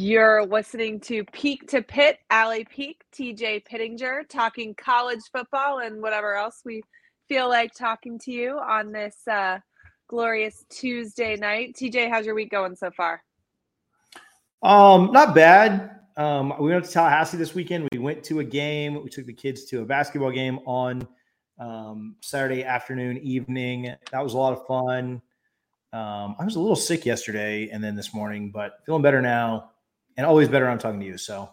You're listening to Peak to Pit, Alley Peak, TJ Pittinger, talking college football and whatever else we feel like talking to you on this uh, glorious Tuesday night. TJ, how's your week going so far? Um, not bad. Um, we went to Tallahassee this weekend. We went to a game. We took the kids to a basketball game on um, Saturday afternoon, evening. That was a lot of fun. Um, I was a little sick yesterday and then this morning, but feeling better now and always better I'm talking to you. So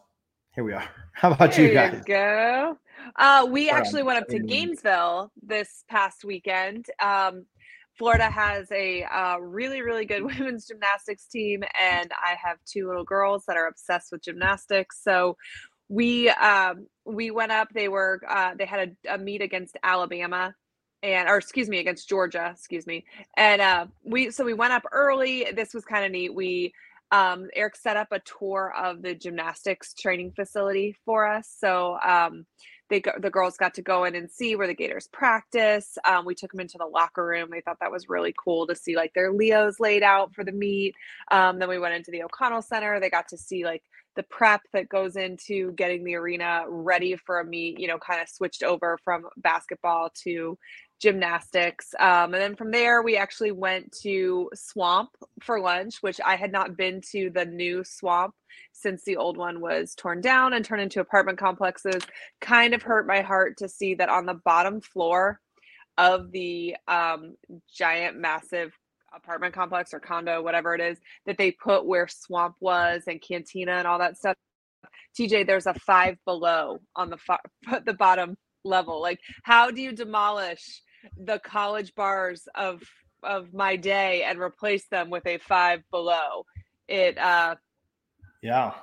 here we are. How about there you guys? You go. Uh, we actually went up to Gainesville this past weekend. Um, Florida has a uh, really, really good women's gymnastics team, and I have two little girls that are obsessed with gymnastics. So we um, we went up. They were uh, they had a, a meet against Alabama, and or excuse me against Georgia, excuse me. And uh, we so we went up early. This was kind of neat. We um, Eric set up a tour of the gymnastics training facility for us. So um, they the girls got to go in and see where the Gators practice. Um, we took them into the locker room. They thought that was really cool to see like their Leos laid out for the meet. Um, then we went into the O'Connell Center. They got to see like the prep that goes into getting the arena ready for a meet. You know, kind of switched over from basketball to gymnastics. Um, and then from there, we actually went to Swamp for lunch, which I had not been to the new Swamp since the old one was torn down and turned into apartment complexes. Kind of hurt my heart to see that on the bottom floor of the um, giant, massive apartment complex or condo, whatever it is, that they put where Swamp was and Cantina and all that stuff. TJ, there's a five below on the far, the bottom level. Like, how do you demolish the college bars of of my day and replace them with a five below. It uh yeah.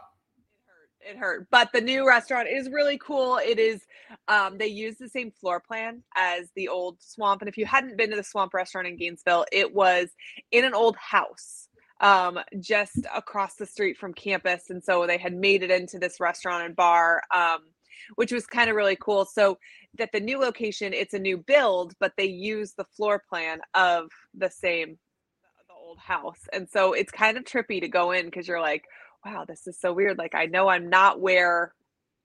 It hurt. But the new restaurant is really cool. It is um they use the same floor plan as the old swamp. And if you hadn't been to the swamp restaurant in Gainesville, it was in an old house um, just across the street from campus. And so they had made it into this restaurant and bar. Um, which was kind of really cool. So that the new location, it's a new build, but they use the floor plan of the same the old house. And so it's kind of trippy to go in because you're like, wow, this is so weird. Like I know I'm not where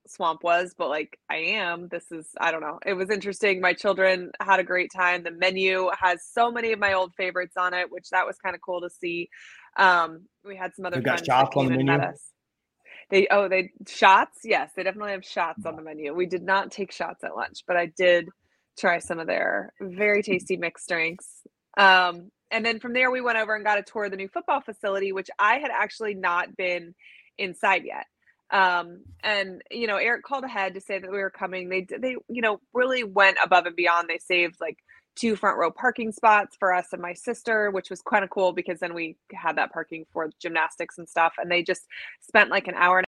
swamp was but like i am this is i don't know it was interesting my children had a great time the menu has so many of my old favorites on it which that was kind of cool to see um we had some other you got shots on the menu they oh they shots. Yes, they definitely have shots on the menu. We did not take shots at lunch, but I did try some of their very tasty mixed drinks. Um, and then from there we went over and got a tour of the new football facility, which I had actually not been inside yet. Um, and you know, Eric called ahead to say that we were coming. They they you know really went above and beyond. They saved like two front row parking spots for us and my sister, which was kind of cool because then we had that parking for gymnastics and stuff. And they just spent like an hour and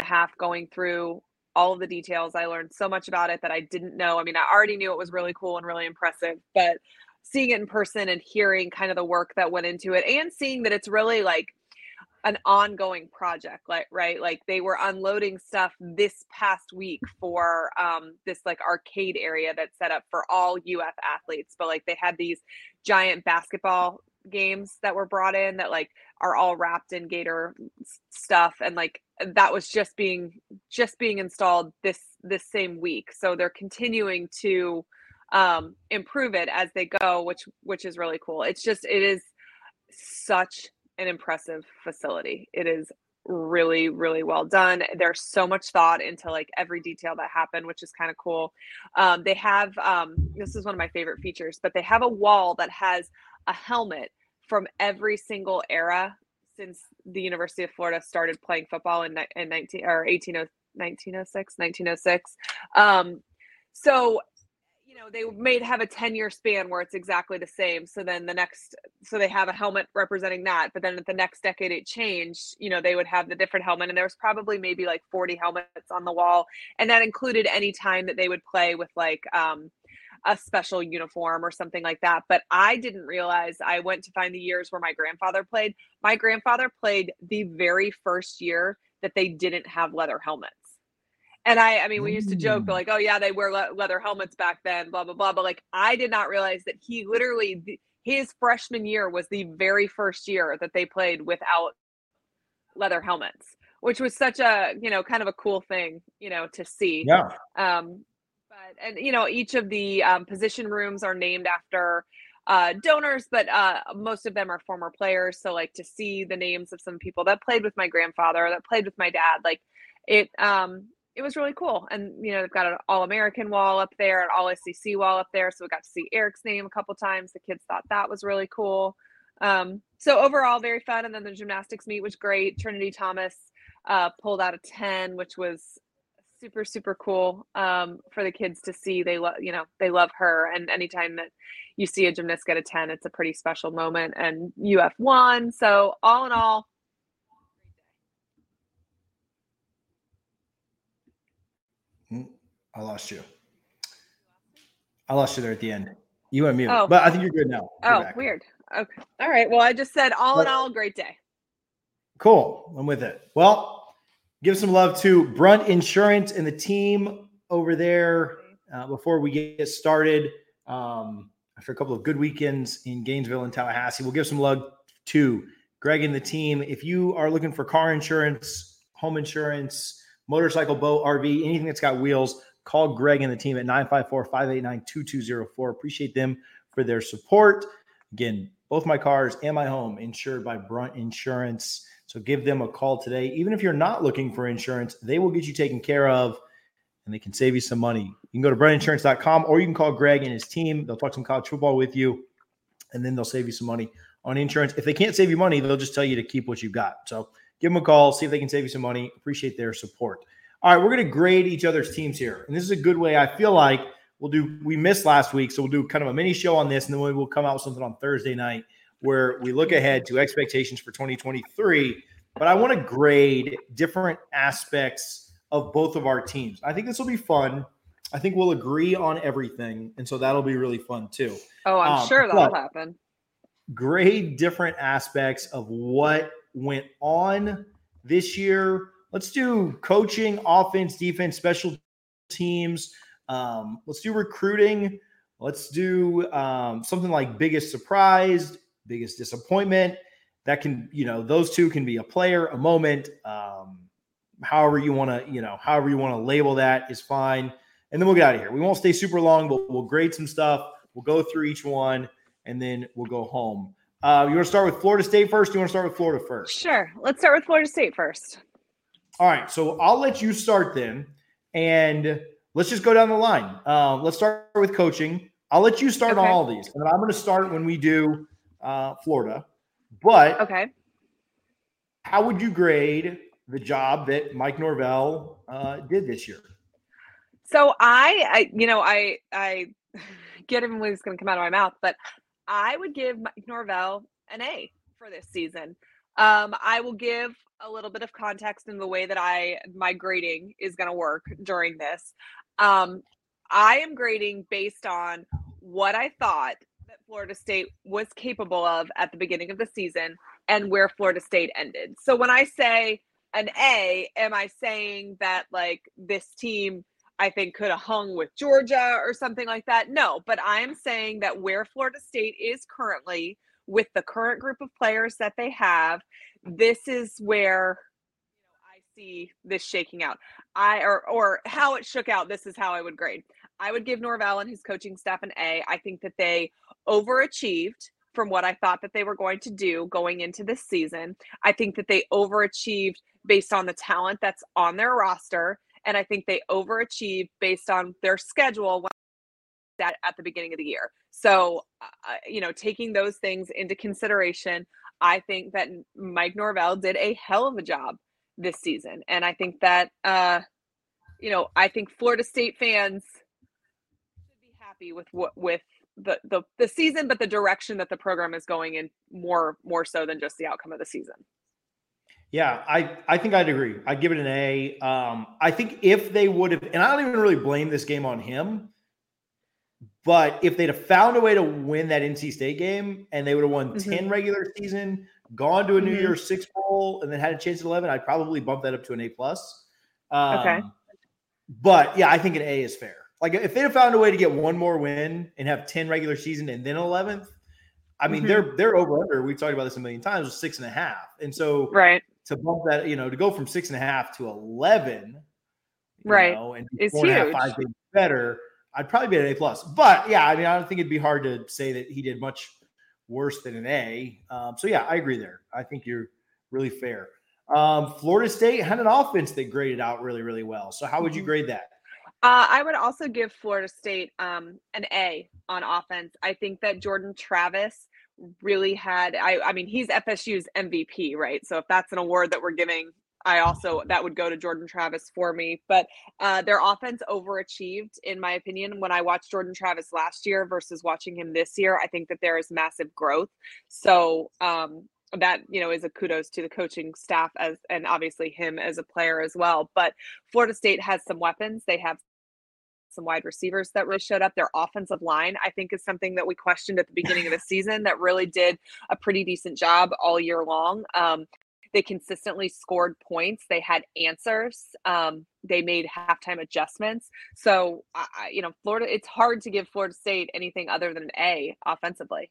a half going through all of the details. I learned so much about it that I didn't know. I mean, I already knew it was really cool and really impressive, but seeing it in person and hearing kind of the work that went into it and seeing that it's really like an ongoing project like right? Like they were unloading stuff this past week for um this like arcade area that's set up for all UF athletes but like they had these giant basketball games that were brought in that like are all wrapped in gator stuff and like that was just being just being installed this this same week. So they're continuing to um improve it as they go which which is really cool. It's just it is such an impressive facility. It is really really well done. There's so much thought into like every detail that happened which is kind of cool. Um, they have um, this is one of my favorite features but they have a wall that has a helmet from every single era since the university of florida started playing football in, in 19 or 18 1906 1906 um, so know they may have a 10 year span where it's exactly the same so then the next so they have a helmet representing that but then at the next decade it changed you know they would have the different helmet and there was probably maybe like 40 helmets on the wall and that included any time that they would play with like um a special uniform or something like that but i didn't realize i went to find the years where my grandfather played. My grandfather played the very first year that they didn't have leather helmets and I, I mean, we used to joke, mm. like, oh yeah, they wear le- leather helmets back then, blah blah blah. But like, I did not realize that he literally his freshman year was the very first year that they played without leather helmets, which was such a you know kind of a cool thing, you know, to see. Yeah. Um, but and you know, each of the um, position rooms are named after uh, donors, but uh, most of them are former players. So like to see the names of some people that played with my grandfather, that played with my dad, like it um it was really cool. And you know, they've got an all American wall up there, an all SEC wall up there. So we got to see Eric's name a couple times. The kids thought that was really cool. Um, so overall, very fun. And then the gymnastics meet was great. Trinity Thomas uh, pulled out a 10, which was super, super cool um, for the kids to see. They love, you know, they love her. And anytime that you see a gymnast get a 10, it's a pretty special moment. And UF won. So all in all, I lost you. I lost you there at the end. You went mute, oh. but I think you're good now. You're oh, back. weird. Okay. All right. Well, I just said all but, in all, great day. Cool. I'm with it. Well, give some love to Brunt Insurance and the team over there uh, before we get started. Um, after a couple of good weekends in Gainesville and Tallahassee, we'll give some love to Greg and the team. If you are looking for car insurance, home insurance, motorcycle, boat, RV, anything that's got wheels, Call Greg and the team at 954 589 2204. Appreciate them for their support. Again, both my cars and my home insured by Brunt Insurance. So give them a call today. Even if you're not looking for insurance, they will get you taken care of and they can save you some money. You can go to bruntinsurance.com or you can call Greg and his team. They'll talk some college football with you and then they'll save you some money on insurance. If they can't save you money, they'll just tell you to keep what you've got. So give them a call, see if they can save you some money. Appreciate their support. All right, we're going to grade each other's teams here. And this is a good way. I feel like we'll do, we missed last week. So we'll do kind of a mini show on this. And then we'll come out with something on Thursday night where we look ahead to expectations for 2023. But I want to grade different aspects of both of our teams. I think this will be fun. I think we'll agree on everything. And so that'll be really fun too. Oh, I'm um, sure that'll happen. Grade different aspects of what went on this year Let's do coaching, offense, defense, special teams. Um, let's do recruiting. Let's do um, something like biggest surprise, biggest disappointment. That can, you know, those two can be a player, a moment, um, however you want to, you know, however you want to label that is fine. And then we'll get out of here. We won't stay super long, but we'll grade some stuff. We'll go through each one and then we'll go home. Uh, you want to start with Florida State first? you want to start with Florida first? Sure. Let's start with Florida State first. All right, so I'll let you start then, and let's just go down the line. Uh, let's start with coaching. I'll let you start okay. on all these, and I'm going to start when we do uh, Florida. But okay, how would you grade the job that Mike Norvell uh, did this year? So I, I, you know, I, I get him he's going to come out of my mouth, but I would give Mike Norvell an A for this season. Um, I will give a little bit of context in the way that I my grading is going to work during this. Um, I am grading based on what I thought that Florida State was capable of at the beginning of the season and where Florida State ended. So when I say an A, am I saying that like this team I think could have hung with Georgia or something like that? No, but I am saying that where Florida State is currently with the current group of players that they have this is where you know, I see this shaking out. I or or how it shook out. This is how I would grade. I would give Norvell and his coaching staff an A. I think that they overachieved from what I thought that they were going to do going into this season. I think that they overachieved based on the talent that's on their roster. And I think they overachieved based on their schedule at, at the beginning of the year. So, uh, you know, taking those things into consideration, I think that Mike Norvell did a hell of a job this season. And I think that, uh, you know, I think Florida State fans should be happy with what, with the, the, the season, but the direction that the program is going in more, more so than just the outcome of the season. Yeah, I, I think I'd agree. I'd give it an A. Um, I think if they would have, and I don't even really blame this game on him, but if they'd have found a way to win that NC State game and they would have won mm-hmm. 10 regular season, gone to a New mm-hmm. Year's Six Bowl, and then had a chance at 11, I'd probably bump that up to an A plus. Um, okay. But yeah, I think an A is fair. Like if they'd have found a way to get one more win and have 10 regular season and then 11th, I mean, mm-hmm. they're they're over under. We've talked about this a million times. Was six and a half, and so right to bump that, you know, to go from six and a half to eleven, right, know, and it's huge. five better. I'd probably be an A plus. But yeah, I mean, I don't think it'd be hard to say that he did much worse than an A. Um, so yeah, I agree there. I think you're really fair. Um, Florida State had an offense that graded out really, really well. So how would you mm-hmm. grade that? Uh, I would also give Florida State um, an A on offense. I think that Jordan Travis really had. I, I mean, he's FSU's MVP, right? So if that's an award that we're giving I also that would go to Jordan Travis for me. But uh, their offense overachieved, in my opinion. When I watched Jordan Travis last year versus watching him this year, I think that there is massive growth. So um, that you know is a kudos to the coaching staff as and obviously him as a player as well. But Florida State has some weapons. They have some wide receivers that really showed up. Their offensive line, I think, is something that we questioned at the beginning of the season that really did a pretty decent job all year long. Um, they consistently scored points. They had answers. Um, they made halftime adjustments. So, you know, Florida, it's hard to give Florida State anything other than an A offensively.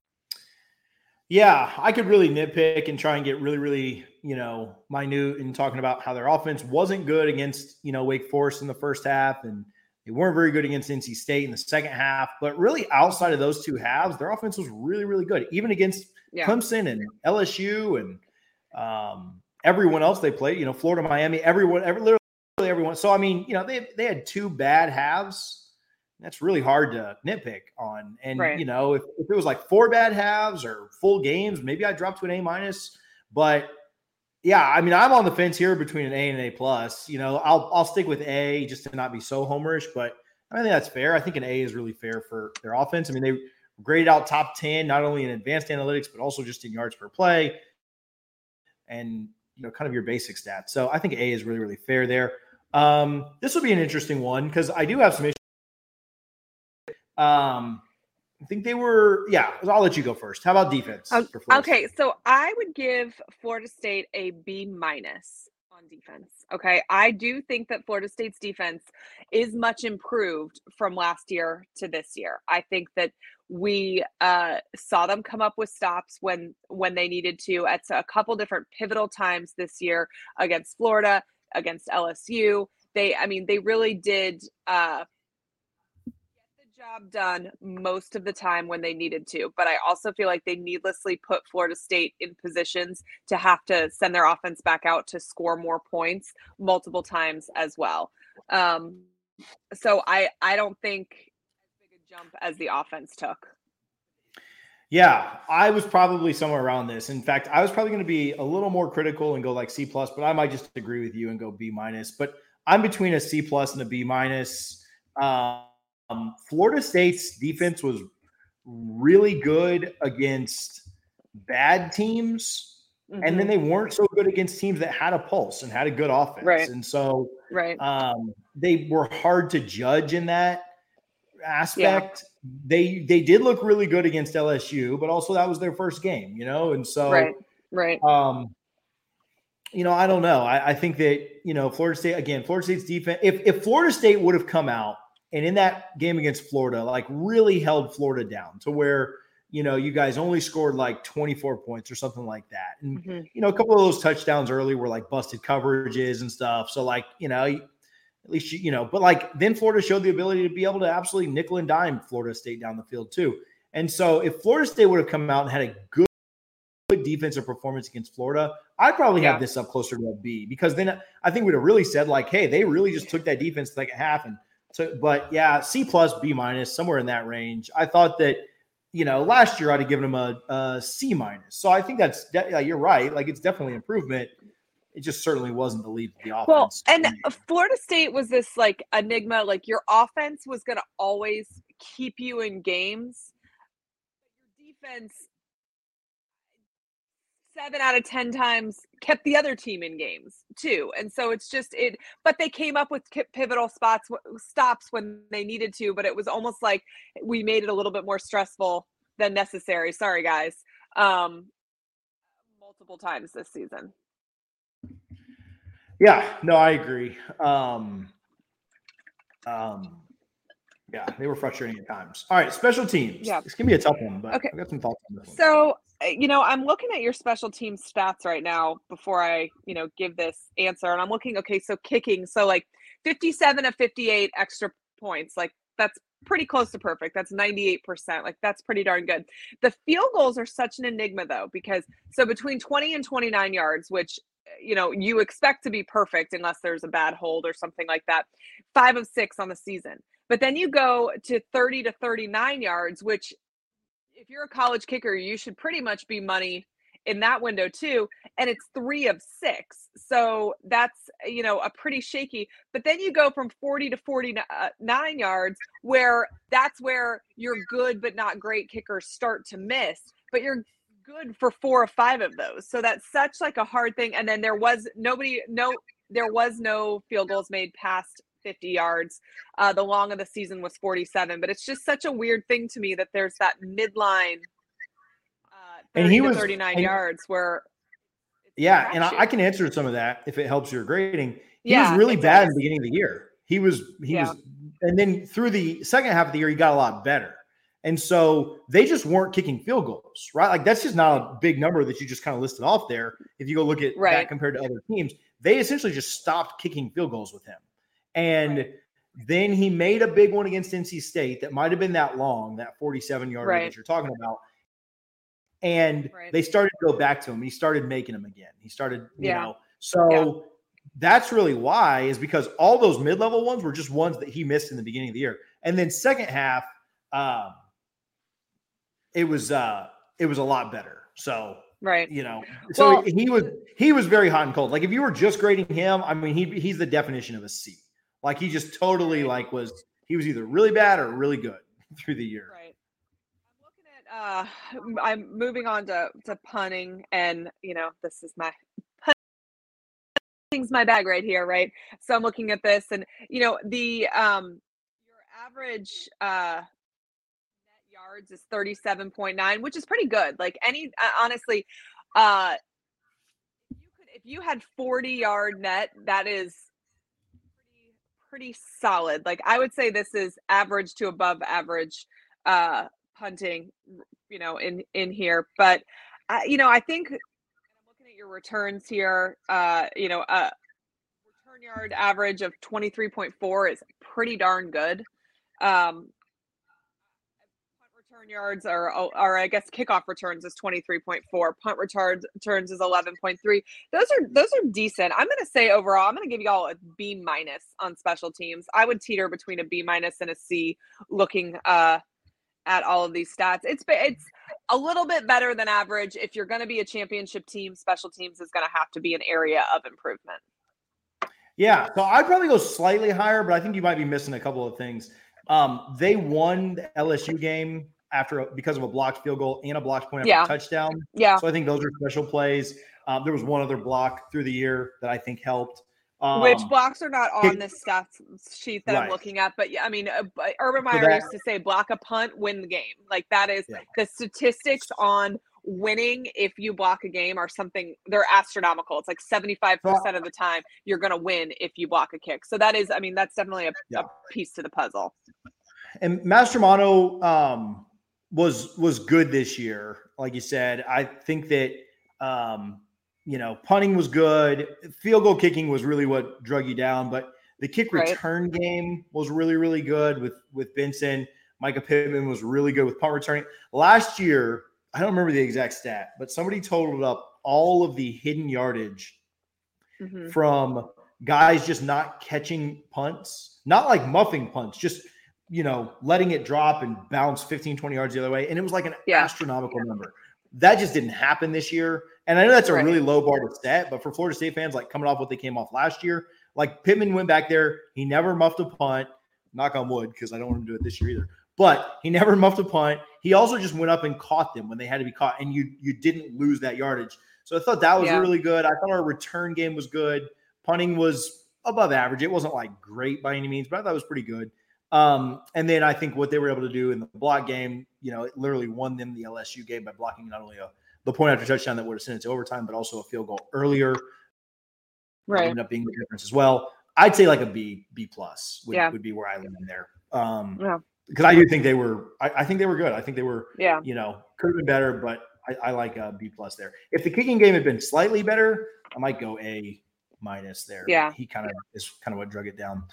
Yeah, I could really nitpick and try and get really, really, you know, minute in talking about how their offense wasn't good against, you know, Wake Forest in the first half and they weren't very good against NC State in the second half. But really, outside of those two halves, their offense was really, really good, even against yeah. Clemson and LSU and um, everyone else they played, you know, Florida, Miami, everyone, every, literally everyone. So, I mean, you know, they, they had two bad halves that's really hard to nitpick on. And right. you know, if, if it was like four bad halves or full games, maybe I drop to an A minus. But yeah, I mean, I'm on the fence here between an A and an A plus. You know, I'll I'll stick with A just to not be so homerish, but I think that's fair. I think an A is really fair for their offense. I mean, they graded out top 10, not only in advanced analytics, but also just in yards per play and you know, kind of your basic stats. So I think A is really, really fair there. Um, this will be an interesting one because I do have some issues um, I think they were, yeah, I'll let you go first. How about defense? Um, okay, State? so I would give Florida State a B minus on defense. Okay, I do think that Florida State's defense is much improved from last year to this year. I think that we uh, saw them come up with stops when when they needed to at a couple different pivotal times this year against Florida, against LSU. They, I mean, they really did. Uh, job done most of the time when they needed to, but I also feel like they needlessly put Florida State in positions to have to send their offense back out to score more points multiple times as well. Um, so I I don't think as big a jump as the offense took. Yeah, I was probably somewhere around this. In fact, I was probably going to be a little more critical and go like C plus, but I might just agree with you and go B minus. But I'm between a C plus and a B minus. Um, Florida State's defense was really good against bad teams, mm-hmm. and then mm-hmm. they weren't so good against teams that had a pulse and had a good offense. Right. And so, right, um, they were hard to judge in that aspect. Yeah. They they did look really good against LSU, but also that was their first game, you know, and so right, right. Um, you know, I don't know. I, I think that you know Florida State again. Florida State's defense. If if Florida State would have come out and in that game against Florida, like really held Florida down to where you know you guys only scored like 24 points or something like that, and mm-hmm. you know a couple of those touchdowns early were like busted coverages and stuff. So like you know at least you, you know, but like then Florida showed the ability to be able to absolutely nickel and dime Florida State down the field too. And so if Florida State would have come out and had a good, good defensive performance against Florida, I'd probably yeah. have this up closer to a B because then I think we'd have really said like, hey, they really just took that defense like a half and so. But yeah, C plus, B minus, somewhere in that range. I thought that you know last year I'd have given them a, a C minus. So I think that's de- yeah, you're right. Like it's definitely improvement it just certainly wasn't the lead of the offense. Well, and uh, Florida State was this like enigma. Like your offense was going to always keep you in games. Your defense, seven out of ten times, kept the other team in games too. And so it's just it. But they came up with pivotal spots, stops when they needed to. But it was almost like we made it a little bit more stressful than necessary. Sorry, guys. Um, multiple times this season. Yeah, no, I agree. Um, um, yeah, they were frustrating at times. All right, special teams. Yeah, it's gonna be a tough one, but okay. I got some thoughts on this one. So, you know, I'm looking at your special team stats right now before I, you know, give this answer, and I'm looking. Okay, so kicking, so like 57 of 58 extra points, like that's pretty close to perfect. That's 98%. Like that's pretty darn good. The field goals are such an enigma though, because so between 20 and 29 yards, which you know you expect to be perfect unless there's a bad hold or something like that five of six on the season but then you go to 30 to 39 yards which if you're a college kicker you should pretty much be money in that window too and it's three of six so that's you know a pretty shaky but then you go from 40 to 49 uh, yards where that's where your good but not great kickers start to miss but you're good for four or five of those. So that's such like a hard thing. And then there was nobody, no, there was no field goals made past 50 yards. Uh, the long of the season was 47, but it's just such a weird thing to me that there's that midline, uh, and he was 39 and, yards where. Yeah, and I, I, can answer some of that if it helps your grading. He yeah, was really bad in the beginning of the year. He was he yeah. was, and then through the second half of the year, he got a lot better. And so they just weren't kicking field goals, right? Like that's just not a big number that you just kind of listed off there. If you go look at right. that compared to other teams, they essentially just stopped kicking field goals with him. And right. then he made a big one against NC State that might have been that long, that 47 yard right. that you're talking about. And they started to go back to him. He started making them again. He started, you yeah. know, so yeah. that's really why is because all those mid level ones were just ones that he missed in the beginning of the year. And then second half, um, it was uh it was a lot better. So right, you know, so well, he was he was very hot and cold. Like if you were just grading him, I mean, he he's the definition of a C. Like he just totally like was he was either really bad or really good through the year. Right. I'm looking at uh I'm moving on to to punting and you know this is my punting's my bag right here, right? So I'm looking at this and you know the um your average uh yards is 37.9, which is pretty good. Like any uh, honestly, uh you could if you had 40 yard net, that is pretty solid. Like I would say this is average to above average uh punting, you know, in in here. But you know, I think I'm looking at your returns here, uh, you know, uh return yard average of 23.4 is pretty darn good. Um, yards are, or I guess kickoff returns is 23.4. Punt returns returns is 11.3. Those are those are decent. I'm going to say overall, I'm going to give y'all a B minus on special teams. I would teeter between a B minus and a C looking uh at all of these stats. It's it's a little bit better than average. If you're going to be a championship team, special teams is going to have to be an area of improvement. Yeah, so I'd probably go slightly higher, but I think you might be missing a couple of things. Um, they won the LSU game after because of a blocked field goal and a blocked point after Yeah. a touchdown. Yeah. So I think those are special plays. Um, there was one other block through the year that I think helped. Um, Which blocks are not on this stats sheet that I'm looking at, but yeah, I mean, uh, Urban Meyer that- used to say block a punt, win the game. Like that is Yeah. the statistics on winning if you block a game are something they're astronomical. It's like 75% of the time you're going to win if you block a kick. So that is, I mean, that's definitely a, Yeah. a piece to the puzzle. and Mastromanno um, was was good this year. Like you said, I think that um, you know punting was good. Field goal kicking was really what drug you down, but the kick Right. return game was really really good with with Benson. Mycah Pittman was really good with punt returning. Last year, I don't remember the exact stat, but somebody totaled up all of the hidden yardage Mhm. from guys just not catching punts, not like muffing punts, just you know, letting it drop and bounce 15, 20 yards the other way. And it was like an Yeah. astronomical number. That just didn't happen this year. And I know that's a Right. really low bar to set, but for Florida State fans, like coming off what they came off last year, like Pittman went back there, he never muffed a punt, knock on wood, because I don't want him to do it this year either. But he never muffed a punt. He also just went up and caught them when they had to be caught, and you you didn't lose that yardage. So I thought that was Yeah. really good. I thought our return game was good. Punting was above average. It wasn't like great by any means, but I thought it was pretty good. Um, and then I think what they were able to do in the block game, you know, it literally won them the LSU game by blocking not only a the point after touchdown that would have sent it to overtime, but also a field goal earlier. Right. Ended up being the difference as well. I'd say like a B, B plus would, Yeah. would be where I land there. Um, Yeah. because I do think they were, I, I think they were good. I think they were, Yeah. you know, could have been better, but I, I like a B plus there. If the kicking game had been slightly better, I might go A minus there. Yeah. He kind of is kind of what drug it down.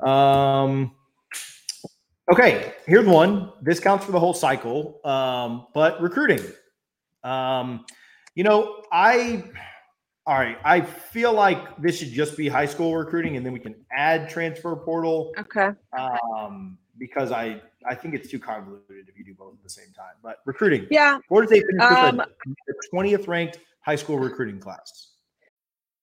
Um, okay, here's one. This counts for the whole cycle, um, but recruiting. Um, you know, I all right. I feel like this should just be high school recruiting, and then we can add transfer portal Okay. um, because I I think it's too convoluted if you do both at the same time. But recruiting, Yeah. Florida State finished Um, the twentieth ranked high school recruiting class.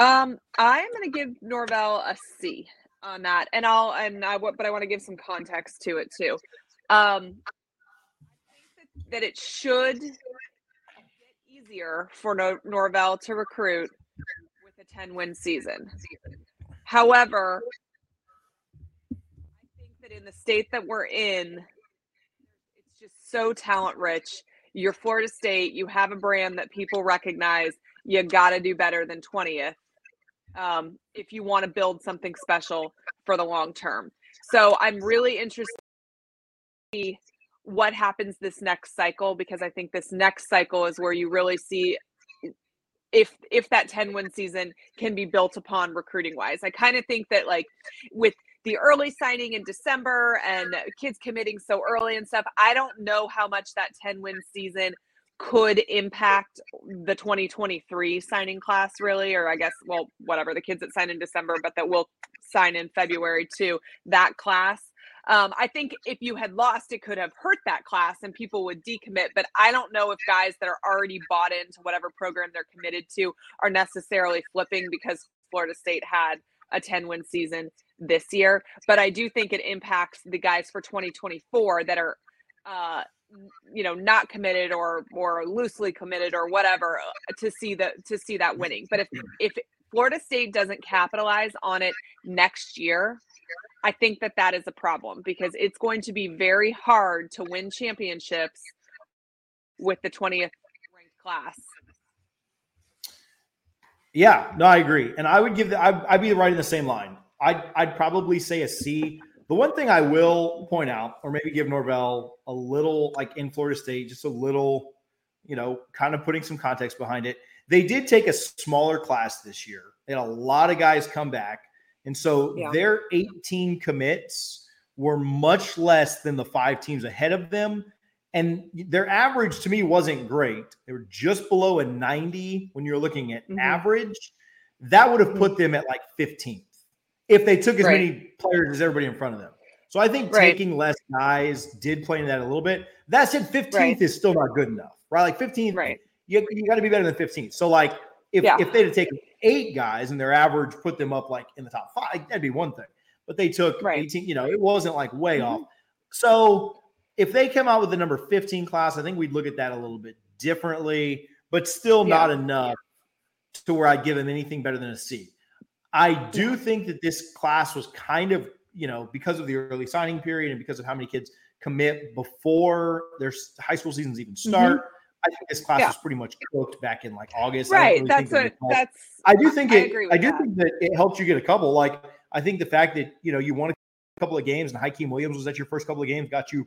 Um, I'm going to give Norvell a C on that, and I'll and I but I want to give some context to it too. Um, that, it should get easier for Nor- Norvell to recruit with a 10 win season. However, I think that in the state that we're in, it's just so talent rich. You're Florida State, you have a brand that people recognize. You got to do better than 20th um, if you want to build something special for the long term. So I'm really interested to see what happens this next cycle because I think this next cycle is where you really see if if that 10 win season can be built upon recruiting wise. I kind of think that like with the early signing in December and kids committing so early and stuff, I don't know how much that 10 win season could impact the 2023 signing class really or i guess well whatever the kids that sign in december but that will sign in february too that class. Um, i think if you had lost it could have hurt that class and people would decommit but i don't know if guys that are already bought into whatever program they're committed to are necessarily flipping because florida state had a 10 win season this year. But i do think it impacts the guys for 2024 that are uh, you know, not committed or or loosely committed or whatever uh, to see the to see that winning. But if if Florida State doesn't capitalize on it next year, I think that that is a problem because it's going to be very hard to win championships with the 20th ranked class. Yeah, no, I agree, and I would give the, I'd, I'd be right in the same line. I'd I'd probably say a C. The one thing I will point out, or maybe give Norvell a little, like in Florida State, just a little, you know, kind of putting some context behind it. They did take a smaller class this year. They had a lot of guys come back. And so yeah. their 18 commits were much less than the five teams ahead of them. And their average to me wasn't great. They were just below a 90 when you're looking at mm-hmm. average. That would have put mm-hmm. them at like 15th if they took as right. many players as everybody in front of them. So I think right. taking less guys did play into that a little bit. That said, 15th right. is still not good enough, right? Like 15th, right you, you got to be better than 15. So like if yeah. if they'd have taken eight guys and their average put them up like in the top five, that'd be one thing. But they took right. 18, you know, it wasn't like way mm-hmm. off. So if they come out with the number 15 class, I think we'd look at that a little bit differently, but still yeah. not enough to where I'd give them anything better than a C. I do think that this class was kind of, you know, because of the early signing period and because of how many kids commit before their high school seasons even start. Mm-hmm I think this class yeah. was pretty much cooked back in like August. Right. Really that's what that's. I do think it. I, I do that. think that it helped you get a couple. Like I think the fact that you know you won a couple of games and Hykeem Williams was at your first couple of games got you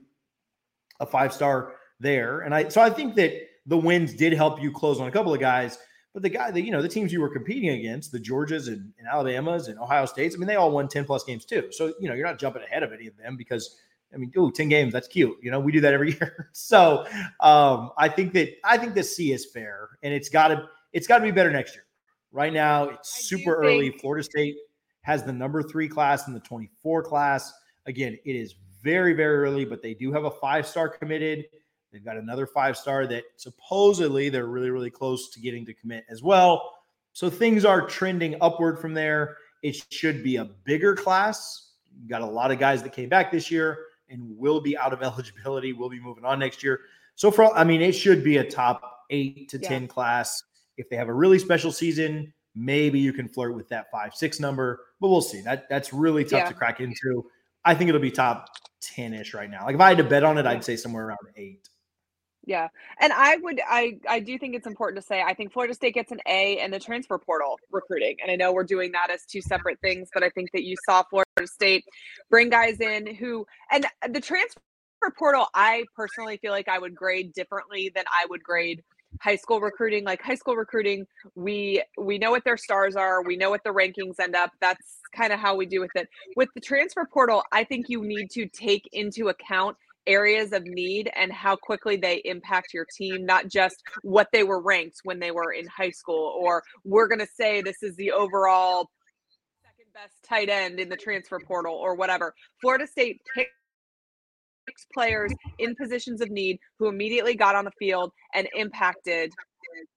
a five star there, and I so I think that the wins did help you close on a couple of guys. But the guy that you know the teams you were competing against, the Georgias and, and Alabamas and Ohio States, I mean they all won ten plus games too. So you know you're not jumping ahead of any of them because I mean, oh, 10 games, that's cute. You know, we do that every year. so um, I think that I think the C is fair and it's gotta it's gotta be better next year. Right now, it's super early. Think- Florida State has the number three class in the 24 class. Again, it is very, very early, but they do have a five-star committed. They've got another five-star that supposedly they're really, really close to getting to commit as well. So things are trending upward from there. It should be a bigger class. You got a lot of guys that came back this year and will be out of eligibility, will be moving on next year. So for I mean, it should be a top eight to yeah. ten class. If they have a really special season, maybe you can flirt with that five, six number, but we'll see. That that's really tough yeah. to crack into. I think it'll be top 10-ish right now. Like if I had to bet on it, I'd say somewhere around eight. Yeah. And I would I I do think it's important to say I think Florida State gets an A in the transfer portal recruiting. And I know we're doing that as two separate things, but I think that you saw Florida State bring guys in who and the transfer portal I personally feel like I would grade differently than I would grade high school recruiting like high school recruiting we we know what their stars are we know what the rankings end up that's kind of how we do with it with the transfer portal i think you need to take into account areas of need and how quickly they impact your team, not just what they were ranked when they were in high school, or we're going to say this is the overall second best tight end in the transfer portal or whatever. Florida State picks players in positions of need who immediately got on the field and impacted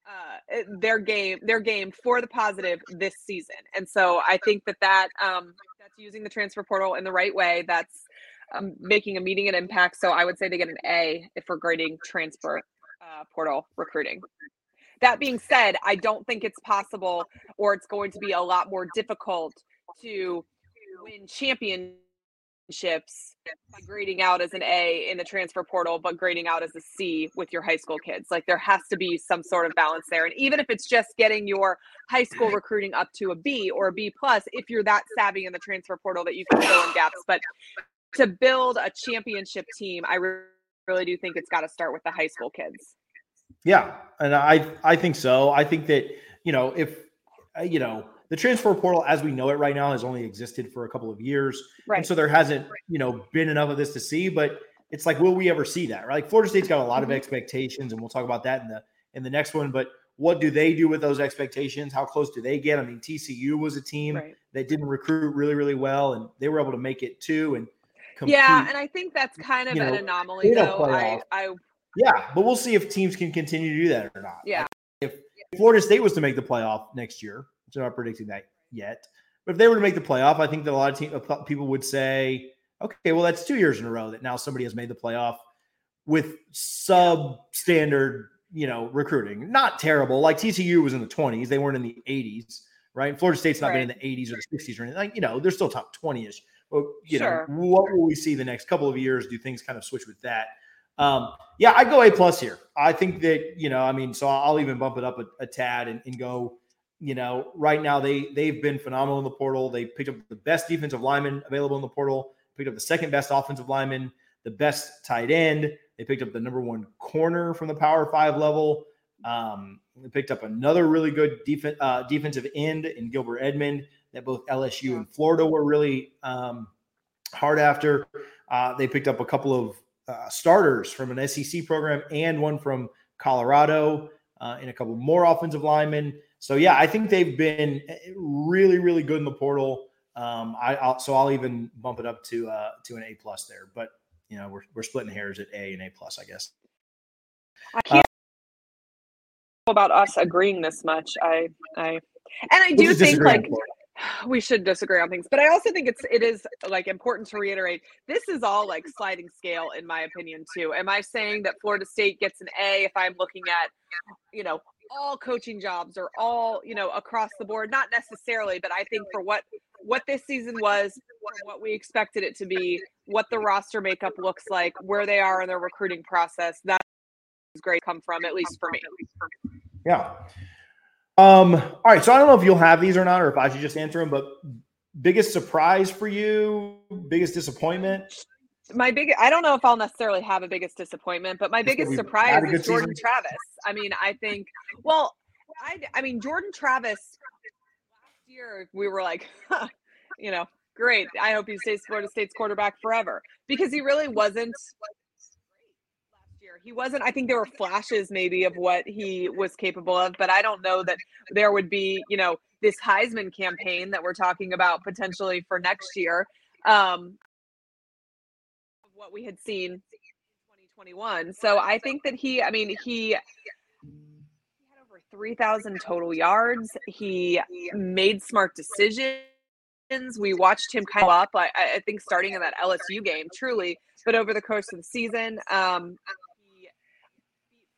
uh, their game their game for the positive this season and so i think that that um, that's using the transfer portal in the right way that's um, making a meeting and impact. So I would say they get an A if we're grading transfer uh, portal recruiting. That being said, I don't think it's possible or it's going to be a lot more difficult to win championships by grading out as an A in the transfer portal, but grading out as a C with your high school kids. Like there has to be some sort of balance there. And even if it's just getting your high school recruiting up to a B or a B plus, if you're that savvy in the transfer portal that you can fill in gaps. But to build a championship team, I really do think it's got to start with the high school kids. Yeah, and I I think so. I think that you know if uh, you know the transfer portal as we know it right now has only existed for a couple of years, right? And so there hasn't you know been enough of this to see. But it's like, will we ever see that? Right? Like Florida State's got a lot of mm-hmm. expectations, and we'll talk about that in the in the next one. But what do they do with those expectations? How close do they get? I mean, TCU was a team right. that didn't recruit really, really well, and they were able to make it too. And compete. Yeah, and I think that's kind of an know, anomaly, though. I, I, yeah, but we'll see if teams can continue to do that or not. Yeah. If Florida State was to make the playoff next year, which I'm not predicting that yet. But if they were to make the playoff, I think that a lot of team, people would say, okay, well, that's two years in a row that now somebody has made the playoff. with substandard, you know, recruiting. Not terrible. Like TCU was in the 20s, they weren't in the 80s, right? Florida State's not right. been in the 80s or the 60s or anything. Like, you know, they're still top 20ish. But you sure. know, what will we see the next couple of years? Do things kind of switch with that? Um, yeah, I go A plus here. I think that you know, I mean, so I'll even bump it up a, a tad and, and, go. You know, right now they they've been phenomenal in the portal. They picked up the best defensive lineman available in the portal. Picked up the second best offensive lineman, the best tight end. They picked up the number one corner from the Power Five level. Um, they picked up another really good def- uh, defensive end in Gilbert Edmond that both LSU and Florida were really um, hard after. Uh, they picked up a couple of uh, starters from an SEC program and one from Colorado uh, and a couple more offensive linemen. So yeah, I think they've been eh, really, really good in the portal. Um, I I'll, so I'll even bump it up to uh, to an A plus there. But you know, we're we're splitting hairs at A and A plus, I guess. I can't uh, about us agreeing this much. I I and I do think like we should disagree on things but i also think it's it is like important to reiterate this is all like sliding scale in my opinion too. Am i saying that florida state gets an a if i'm looking at you know all coaching jobs or all you know across the board? Not necessarily but i think for what what this season was what we expected it to be what the roster makeup looks like where they are in their recruiting process that is great come from at least for me yeah um, all right. So I don't know if you'll have these or not, or if I should just answer them, but biggest surprise for you, biggest disappointment? My big, I don't know if I'll necessarily have a biggest disappointment, but my biggest surprise is Jordan season? Travis. I mean, I think, well, I, I mean, Jordan Travis last year, we were like, huh, you know, great. I hope he stays Florida State's quarterback forever because he really wasn't. He wasn't, I think there were flashes maybe of what he was capable of, but I don't know that there would be, you know, this Heisman campaign that we're talking about potentially for next year. Um, what we had seen in 2021. So I think that he, I mean, he, had over 3,000 total yards. He made smart decisions. We watched him of up, I, I think, starting in that LSU game, truly, but over the course of the season. Um,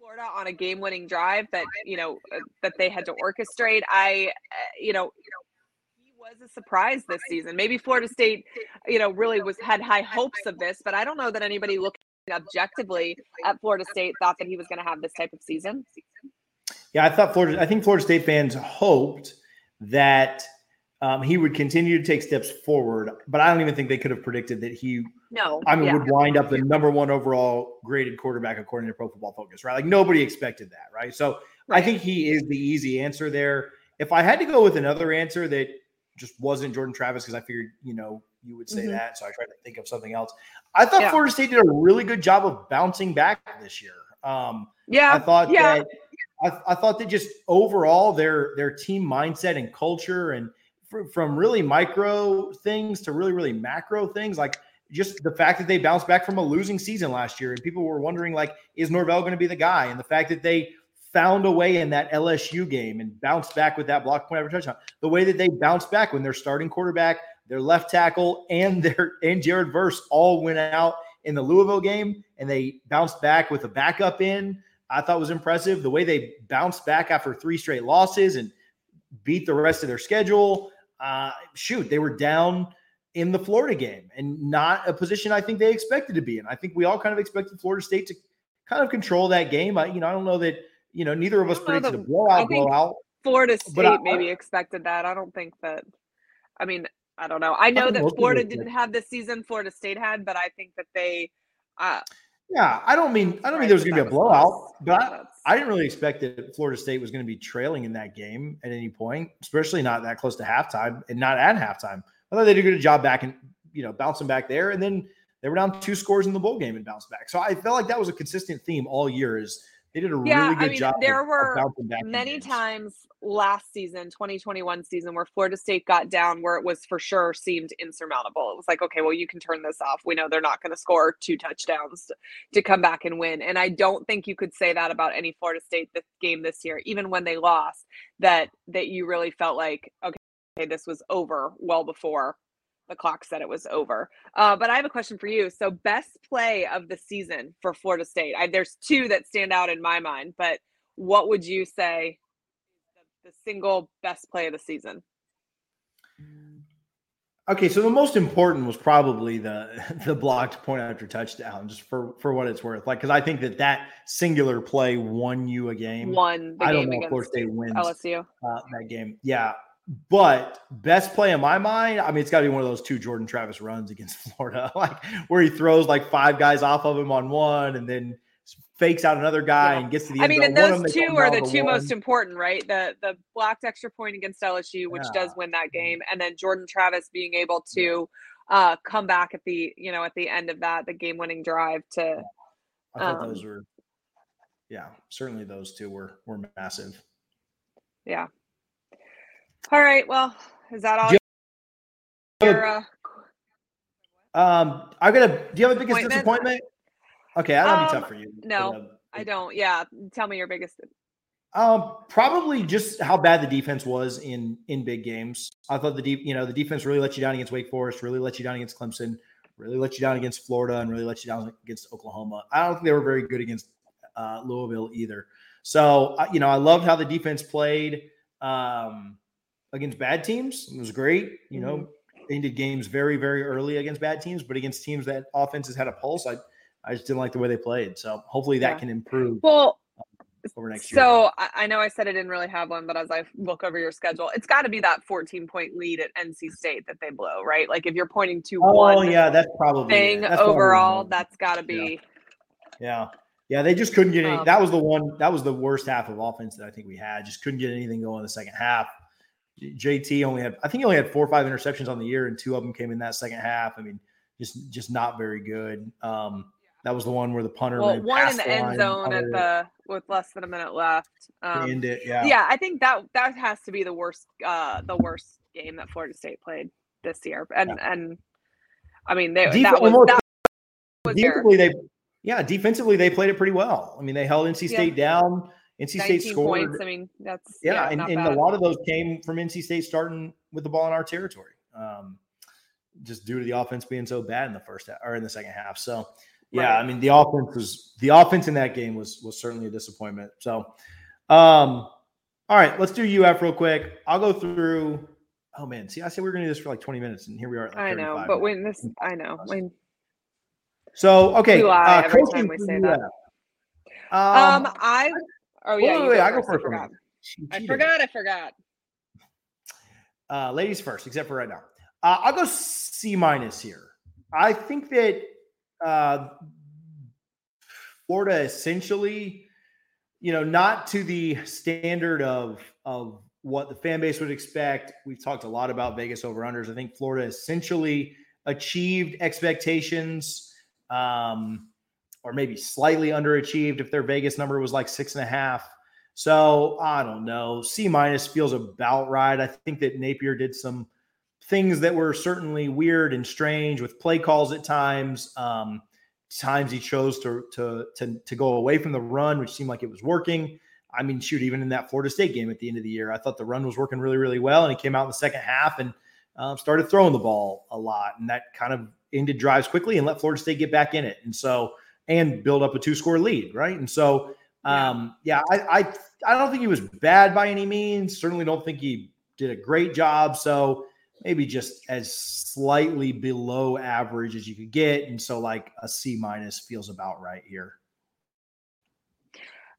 Florida on a game-winning drive that you know uh, that they had to orchestrate. I, uh, you know, he was a surprise this season. Maybe Florida State, you know, really was had high hopes of this, but I don't know that anybody looking objectively at Florida State thought that he was going to have this type of season. Yeah, I thought Florida. I think Florida State fans hoped that um, he would continue to take steps forward, but I don't even think they could have predicted that he no, I mean, yeah. would wind up the number one overall graded quarterback according to Pro Football Focus, right? Like nobody expected that, right? So right. I think he is the easy answer there. If I had to go with another answer that just wasn't Jordan Travis, because I figured you know you would say mm-hmm. that, so I tried to think of something else. I thought yeah. Florida State did a really good job of bouncing back this year. Um, yeah, I thought yeah. that I, I thought that just overall their their team mindset and culture and from really micro things to really really macro things like just the fact that they bounced back from a losing season last year and people were wondering like is Norvell going to be the guy? And the fact that they found a way in that LSU game and bounced back with that block point after touchdown. The way that they bounced back when their starting quarterback their left tackle and their and Jared Verse all went out in the Louisville game and they bounced back with a backup in I thought was impressive. The way they bounced back after three straight losses and beat the rest of their schedule uh, shoot they were down in the Florida game and not a position I think they expected to be in. I think we all kind of expected Florida State to kind of control that game. I, you know, I don't know that, you know, neither of us predicted the, a blowout, blowout. Florida State I, maybe expected that. I don't think that, I mean, I don't know. I know I that Florida didn't have the season Florida State had, but I think that they, uh, yeah, I don't mean I don't mean there was going to be a blowout, but I, I, didn't really expect that Florida State was going to be trailing in that game at any point, especially not that close to halftime and not at halftime. I thought they did a good job back and you know bouncing back there, and then they were down two scores in the bowl game and bounced back. So I felt like that was a consistent theme all year. Is they did a yeah, really good I mean, job. There of, were of many times last season, 2021 season, where Florida State got down where it was for sure seemed insurmountable. It was like, okay, well, you can turn this off. We know they're not going to score two touchdowns to, to come back and win. And I don't think you could say that about any Florida State this game this year, even when they lost. That that you really felt like, okay, this was over well before the clock said it was over. Uh, but I have a question for you. So, best play of the season for Florida State. I, there's two that stand out in my mind, but what would you say the, the single best play of the season? Okay, so the most important was probably the the blocked point after touchdown, just for for what it's worth. Like, because I think that that singular play won you a game. Won I don't know if Florida State wins LSU uh, that game. Yeah, but best play in my mind, I mean, it's got to be one of those two Jordan Travis runs against Florida, like where he throws like five guys off of him on one, and then fakes out another guy yeah. and gets to the. I mean, and those two are the two one. most important, right? The the blocked extra point against LSU, which yeah. does win that mm-hmm. game, and then Jordan Travis being able to uh, come back at the you know at the end of that the game winning drive to. I thought um, those were, yeah, certainly those two were were massive. Yeah. All right. Well, is that all? Your, uh, um, I got a. Do you have a biggest disappointment? Okay, that'll um, be tough for you. No, but, uh, I don't. Yeah, tell me your biggest. Um, probably just how bad the defense was in in big games. I thought the deep, you know, the defense really let you down against Wake Forest, really let you down against Clemson, really let you down against Florida, and really let you down against Oklahoma. I don't think they were very good against uh, Louisville either. So, uh, you know, I loved how the defense played um, against bad teams. It was great. You know, mm-hmm. ended games very, very early against bad teams, but against teams that offenses had a pulse, I I just didn't like the way they played. So hopefully that yeah. can improve. Well, over next year. So I know I said I didn't really have one, but as I look over your schedule, it's got to be that 14 point lead at NC State that they blow, right? Like if you're pointing to oh, one yeah, that's probably thing that's overall, probably that's got to be. Yeah. yeah. yeah. they just couldn't get any. Um, that was the one. That was the worst half of offense that I think we had. Just couldn't get anything going in the second half. JT only had, I think he only had four or five interceptions on the year, and two of them came in that second half. I mean, just just not very good. Um, that was the one where the punter well, one in the, the end zone at the with less than a minute left. Um, end it, yeah. Yeah, I think that that has to be the worst uh the worst game that Florida State played this year. And yeah. and I mean they Def- that was, that was defensively they yeah, defensively they played it pretty well. I mean, they held NC State yeah. down. NC State scored. Points. I mean, that's yeah, yeah and, and a lot of those came from NC State starting with the ball in our territory. Um, just due to the offense being so bad in the first half or in the second half. So yeah, right. I mean the offense was the offense in that game was was certainly a disappointment. So, um, all right, let's do UF real quick. I'll go through. Oh man, see, I said we are going to do this for like 20 minutes, and here we are. Like I know, but when this, I know when. So okay, uh, every time we say that. Um, um, I. Oh yeah, wait, wait, wait I go first. I forgot. I forgot. I forgot. Uh, ladies first, except for right now. Uh, I'll go C minus here. I think that uh, Florida essentially, you know, not to the standard of of what the fan base would expect. We've talked a lot about Vegas over unders. I think Florida essentially achieved expectations, um, or maybe slightly underachieved if their Vegas number was like six and a half. So I don't know. C minus feels about right. I think that Napier did some things that were certainly weird and strange with play calls at times. Um, times he chose to, to to to go away from the run, which seemed like it was working. I mean, shoot, even in that Florida State game at the end of the year, I thought the run was working really, really well, and he came out in the second half and uh, started throwing the ball a lot, and that kind of ended drives quickly and let Florida State get back in it, and so and build up a two score lead, right? And so, um, yeah, I, I I don't think he was bad by any means. Certainly, don't think he did a great job. So maybe just as slightly below average as you could get. And so like a C minus feels about right here.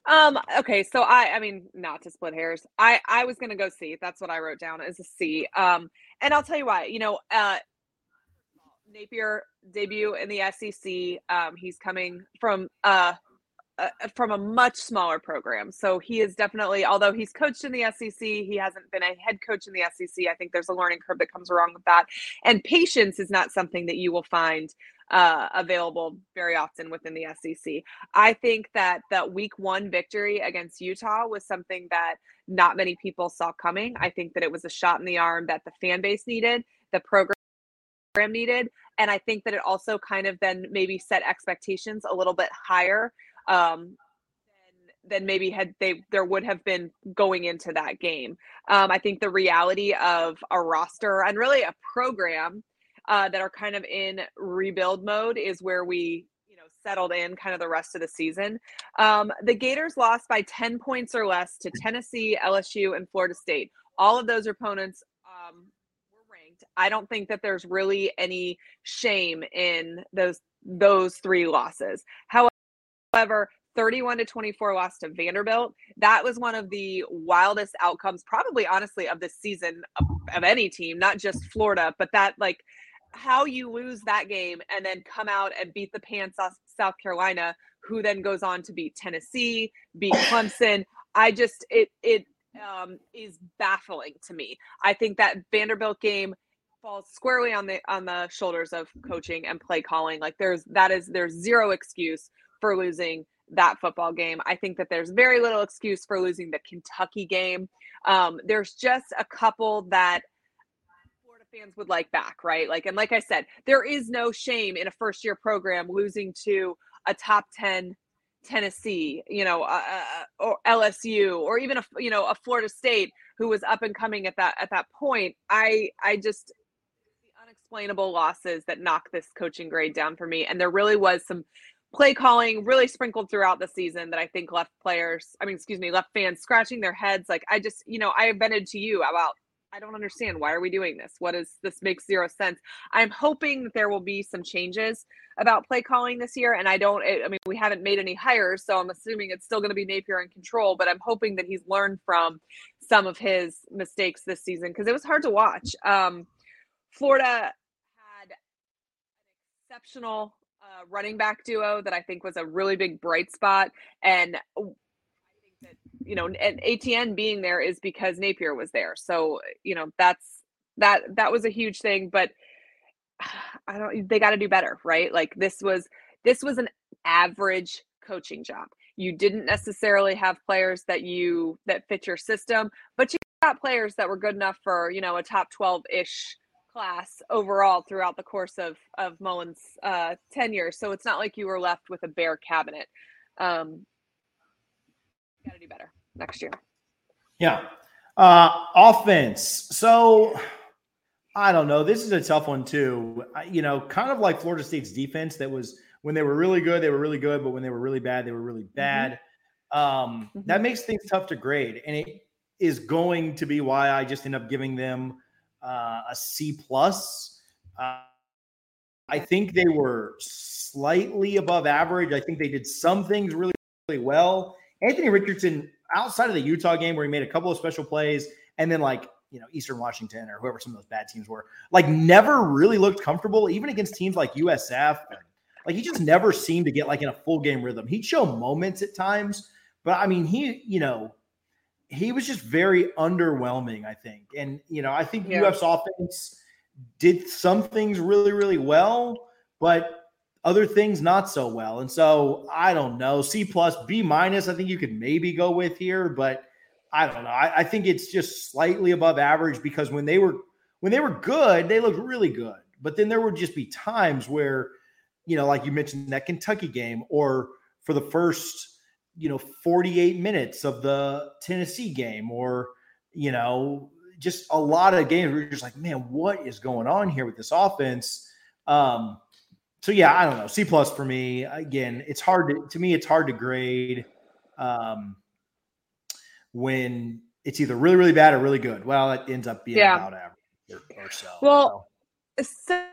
Um, okay, so I I mean not to split hairs. I I was gonna go C. That's what I wrote down as a C. Um, and I'll tell you why. You know, uh Napier debut in the SEC. Um, he's coming from uh uh, from a much smaller program. So he is definitely, although he's coached in the SEC, he hasn't been a head coach in the SEC. I think there's a learning curve that comes along with that. And patience is not something that you will find uh, available very often within the SEC. I think that that week one victory against Utah was something that not many people saw coming. I think that it was a shot in the arm that the fan base needed, the program needed. And I think that it also kind of then maybe set expectations a little bit higher um, than, than maybe had they there would have been going into that game. Um, I think the reality of a roster and really a program uh, that are kind of in rebuild mode is where we you know settled in kind of the rest of the season. Um, the Gators lost by 10 points or less to Tennessee, LSU, and Florida State. All of those opponents um, I don't think that there's really any shame in those those three losses. However, 31 to 24 loss to Vanderbilt. That was one of the wildest outcomes, probably honestly, of this season of, of, any team, not just Florida, but that like how you lose that game and then come out and beat the pants off South Carolina, who then goes on to beat Tennessee, beat Clemson. I just it it um, is baffling to me. I think that Vanderbilt game falls squarely on the on the shoulders of coaching and play calling. Like there's that is there's zero excuse for losing that football game. I think that there's very little excuse for losing the Kentucky game. Um, there's just a couple that Florida fans would like back, right? Like, and like I said, there is no shame in a first year program losing to a top 10 Tennessee, you know, uh, or LSU, or even a you know a Florida State who was up and coming at that at that point. I I just unexplainable losses that knock this coaching grade down for me, and there really was some play calling really sprinkled throughout the season that I think left players, I mean, excuse me, left fans scratching their heads. Like, I just, you know, I vented to you about, I don't understand. Why are we doing this? What is this makes zero sense. I'm hoping that there will be some changes about play calling this year. And I don't, I mean, we haven't made any hires, so I'm assuming it's still going to be Napier in control, but I'm hoping that he's learned from some of his mistakes this season because it was hard to watch. Um, Florida had an exceptional uh, running back duo that I think was a really big bright spot. And I think that, you know, and Etienne being there is because Napier was there. So, you know, that's that that was a huge thing. But I don't they gotta do better, right? Like this was this was an average coaching job. You didn't necessarily have players that you that fit your system, but you got players that were good enough for, you know, a top 12 ish class overall throughout the course of of Mullen's uh, tenure. So it's not like you were left with a bare cabinet. Um, Got to do better next year. Yeah. Uh, offense. So I don't know. This is a tough one too. You know, kind of like Florida State's defense. That was when they were really good, they were really good, but when they were really bad, they were really mm-hmm. bad. Mm-hmm. Um, mm-hmm. That makes things tough to grade, and it is going to be why I just end up giving them uh, a C plus. Uh, I think they were slightly above average. I think they did some things really, really well. Anthony Richardson, outside of the Utah game where he made a couple of special plays, and then like you know Eastern Washington or whoever some of those bad teams were, like never really looked comfortable, even against teams like USF. Like he just never seemed to get like in a full game rhythm. He'd show moments at times, but I mean he, you know, he was just very underwhelming, I think. And, you know, I think yeah. UF's offense did some things really, really well, but other things not so well. And so I don't know. C plus, B minus, I think you could maybe go with here, but I don't know. I, I, think it's just slightly above average because when they were when they were good, they looked really good. But then there would just be times where, you know, like you mentioned that Kentucky game, or for the first you know 48 minutes of the Tennessee game or you know just a lot of games where you're just like man what is going on here with this offense? Um so yeah I don't know. C plus for me. Again it's hard to to me it's hard to grade um when it's either really really bad or really good. Well it ends up being yeah. about average or, or so well so.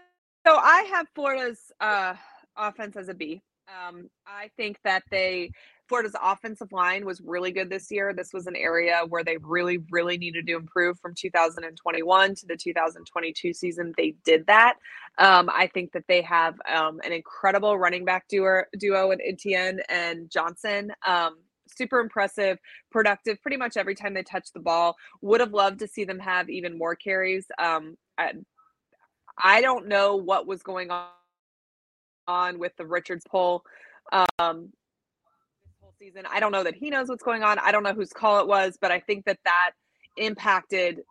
so I have Florida's uh offense as a B. Um, I think that they Florida's offensive line was really good this year. This was an area where they really, really needed to improve from 2021 to the 2022 season. They did that. Um, I think that they have um, an incredible running back duo, duo in Etienne and Johnson. Um, super impressive, productive pretty much every time they touch the ball. Would have loved to see them have even more carries. Um, I, I don't know what was going on on with the Richards pull. Um, season. I don't know that he knows what's going on. I don't know whose call it was, but I think that that impacted the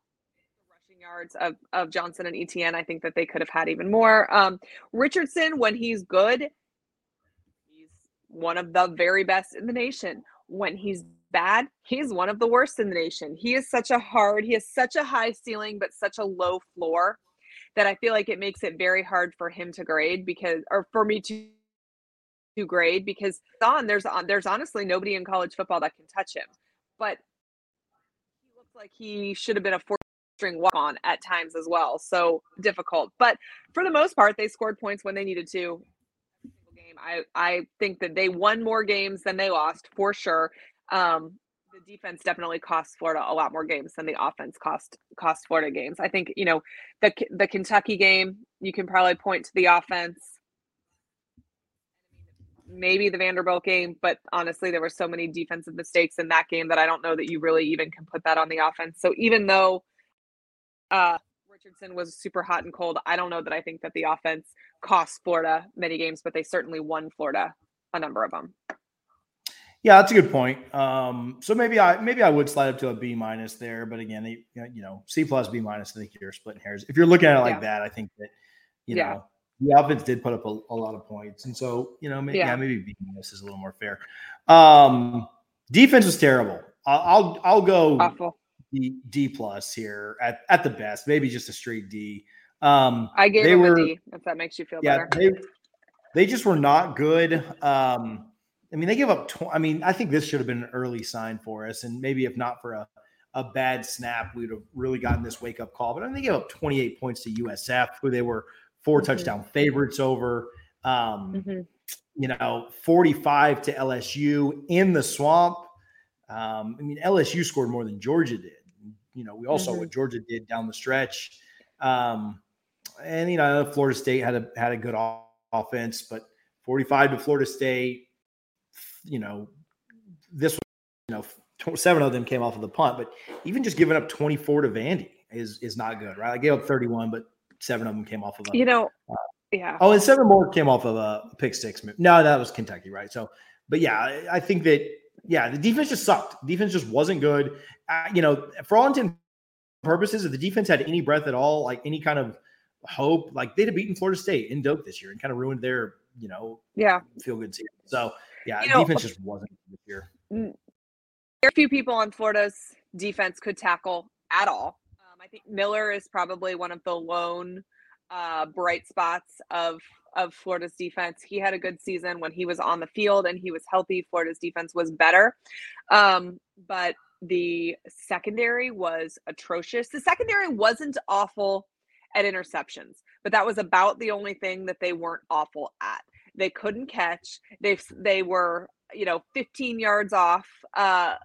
rushing yards of, of Johnson and Etienne. I think that they could have had even more. Um, Richardson, when he's good, he's one of the very best in the nation. When he's bad, he's one of the worst in the nation. He is such a hard, he has such a high ceiling, but such a low floor that I feel like it makes it very hard for him to grade because, or for me to to grade because on there's on there's honestly nobody in college football that can touch him, but he looks like he should have been a four string walk on at times as well. So difficult, but for the most part, they scored points when they needed to. Game. I I think that they won more games than they lost for sure. Um, the defense definitely cost Florida a lot more games than the offense cost cost Florida games. I think you know the the Kentucky game you can probably point to the offense. Maybe the Vanderbilt game, but honestly, there were so many defensive mistakes in that game that I don't know that you really even can put that on the offense. So even though uh, Richardson was super hot and cold, I don't know that I think that the offense cost Florida many games, but they certainly won Florida a number of them. Yeah, that's a good point. Um, so maybe I maybe I would slide up to a B minus there, but again, you know, C plus B minus. I think you're splitting hairs. If you're looking at it like yeah. that, I think that you yeah. know the offense did put up a, a, lot of points, and so you know maybe yeah. yeah maybe B minus is a little more fair. Um, defense was terrible. I'll I'll, I'll go Awful. D, D plus here at at the best, maybe just a straight D. Um, I gave them were, a D if that makes you feel yeah, better. They, they just were not good. Um, I mean, they give up. Tw- I mean, I think this should have been an early sign for us, and maybe if not for a a bad snap, we'd have really gotten this wake up call. But I mean, they gave up 28 points to USF, who they were 4 mm-hmm. touchdown favorites over. Um, mm-hmm. You know, 45 to LSU in the swamp. Um, I mean, LSU scored more than Georgia did. You know, we all mm-hmm. saw what Georgia did down the stretch. Um, and you know, Florida State had a had a good offense, but 45 to Florida State, you know, this, you know, seven of them came off of the punt, but even just giving up 24 to Vandy is is not good, right? I gave up 31, but seven of them came off of a, you know, uh, yeah. Oh, and seven more came off of a pick six. Move. No, that was Kentucky, right? So, but yeah, I think that yeah, the defense just sucked. defense just wasn't good. Uh, you know, for all intents purposes, if the defense had any breath at all, like any kind of hope, like they'd have beaten Florida State in Dope this year and kind of ruined their, you know, yeah, feel good season. So yeah, you know, defense just wasn't this year. There are few people on Florida's defense could tackle at all. Miller is probably one of the lone uh, bright spots of of Florida's defense. He had a good season when he was on the field and he was healthy. Florida's defense was better, um, but the secondary was atrocious. The secondary wasn't awful at interceptions, but that was about the only thing that they weren't awful at. They couldn't catch. They they were you know 15 yards off. Uh,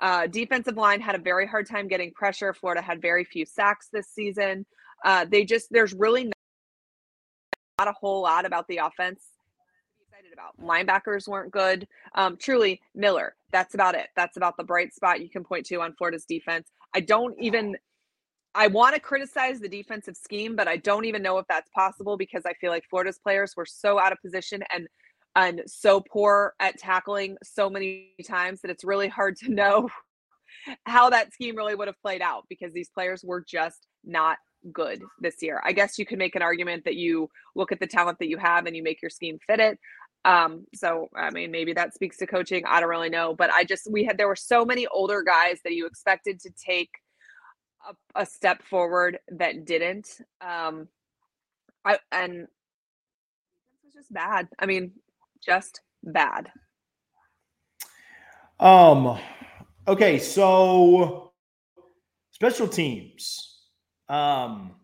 uh, defensive line had a very hard time getting pressure. Florida had very few sacks this season. Uh, they just there's really not a whole lot about the offense excited about. Linebackers weren't good. Um, truly, Miller. That's about it. That's about the bright spot you can point to on Florida's defense. I don't even I want to criticize the defensive scheme, but I don't even know if that's possible because I feel like Florida's players were so out of position and and so poor at tackling so many times that it's really hard to know how that scheme really would have played out because these players were just not good this year. I guess you could make an argument that you look at the talent that you have and you make your scheme fit it. Um, so I mean, maybe that speaks to coaching. I don't really know, but I just we had there were so many older guys that you expected to take a, a step forward that didn't. Um, I and it was just bad. I mean, just bad. Um. Okay, so special teams. Um.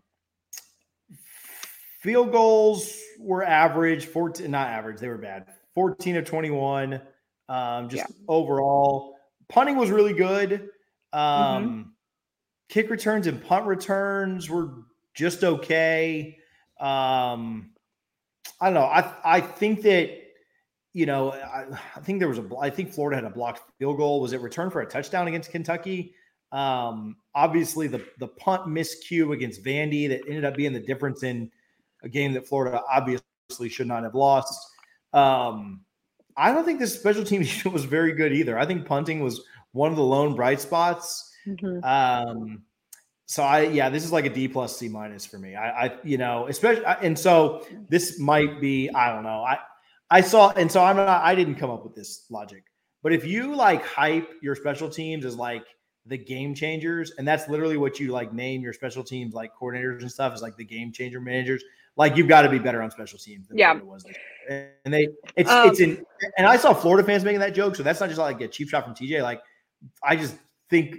Field goals were average, 14, not average, they were bad. 14 of 21. Um, just yeah. overall. Punting was really good. Um, mm-hmm kick returns and punt returns were just okay. Um, I don't know. I I think that you know I, I, think there was a I think Florida had a blocked field goal. Was it returned for a touchdown against Kentucky? Um, obviously the the punt miscue against Vandy that ended up being the difference in a game that Florida obviously should not have lost. Um, I don't think this special team was very good either. I think punting was one of the lone bright spots. Mm-hmm. Um, so I, yeah, this is like a D plus C minus for me. I, I, you know, especially, and so this might be, I don't know. I, I saw, and so I'm not, I didn't come up with this logic, but if you like hype your special teams as like the game changers, and that's literally what you like name your special teams like coordinators and stuff is like the game changer managers. Like you've got to be better on special teams than Yeah. Florida was. this year. And they it's Um, it's in and I saw Florida fans making that joke, so that's not just like a cheap shot from TJ. Like I just think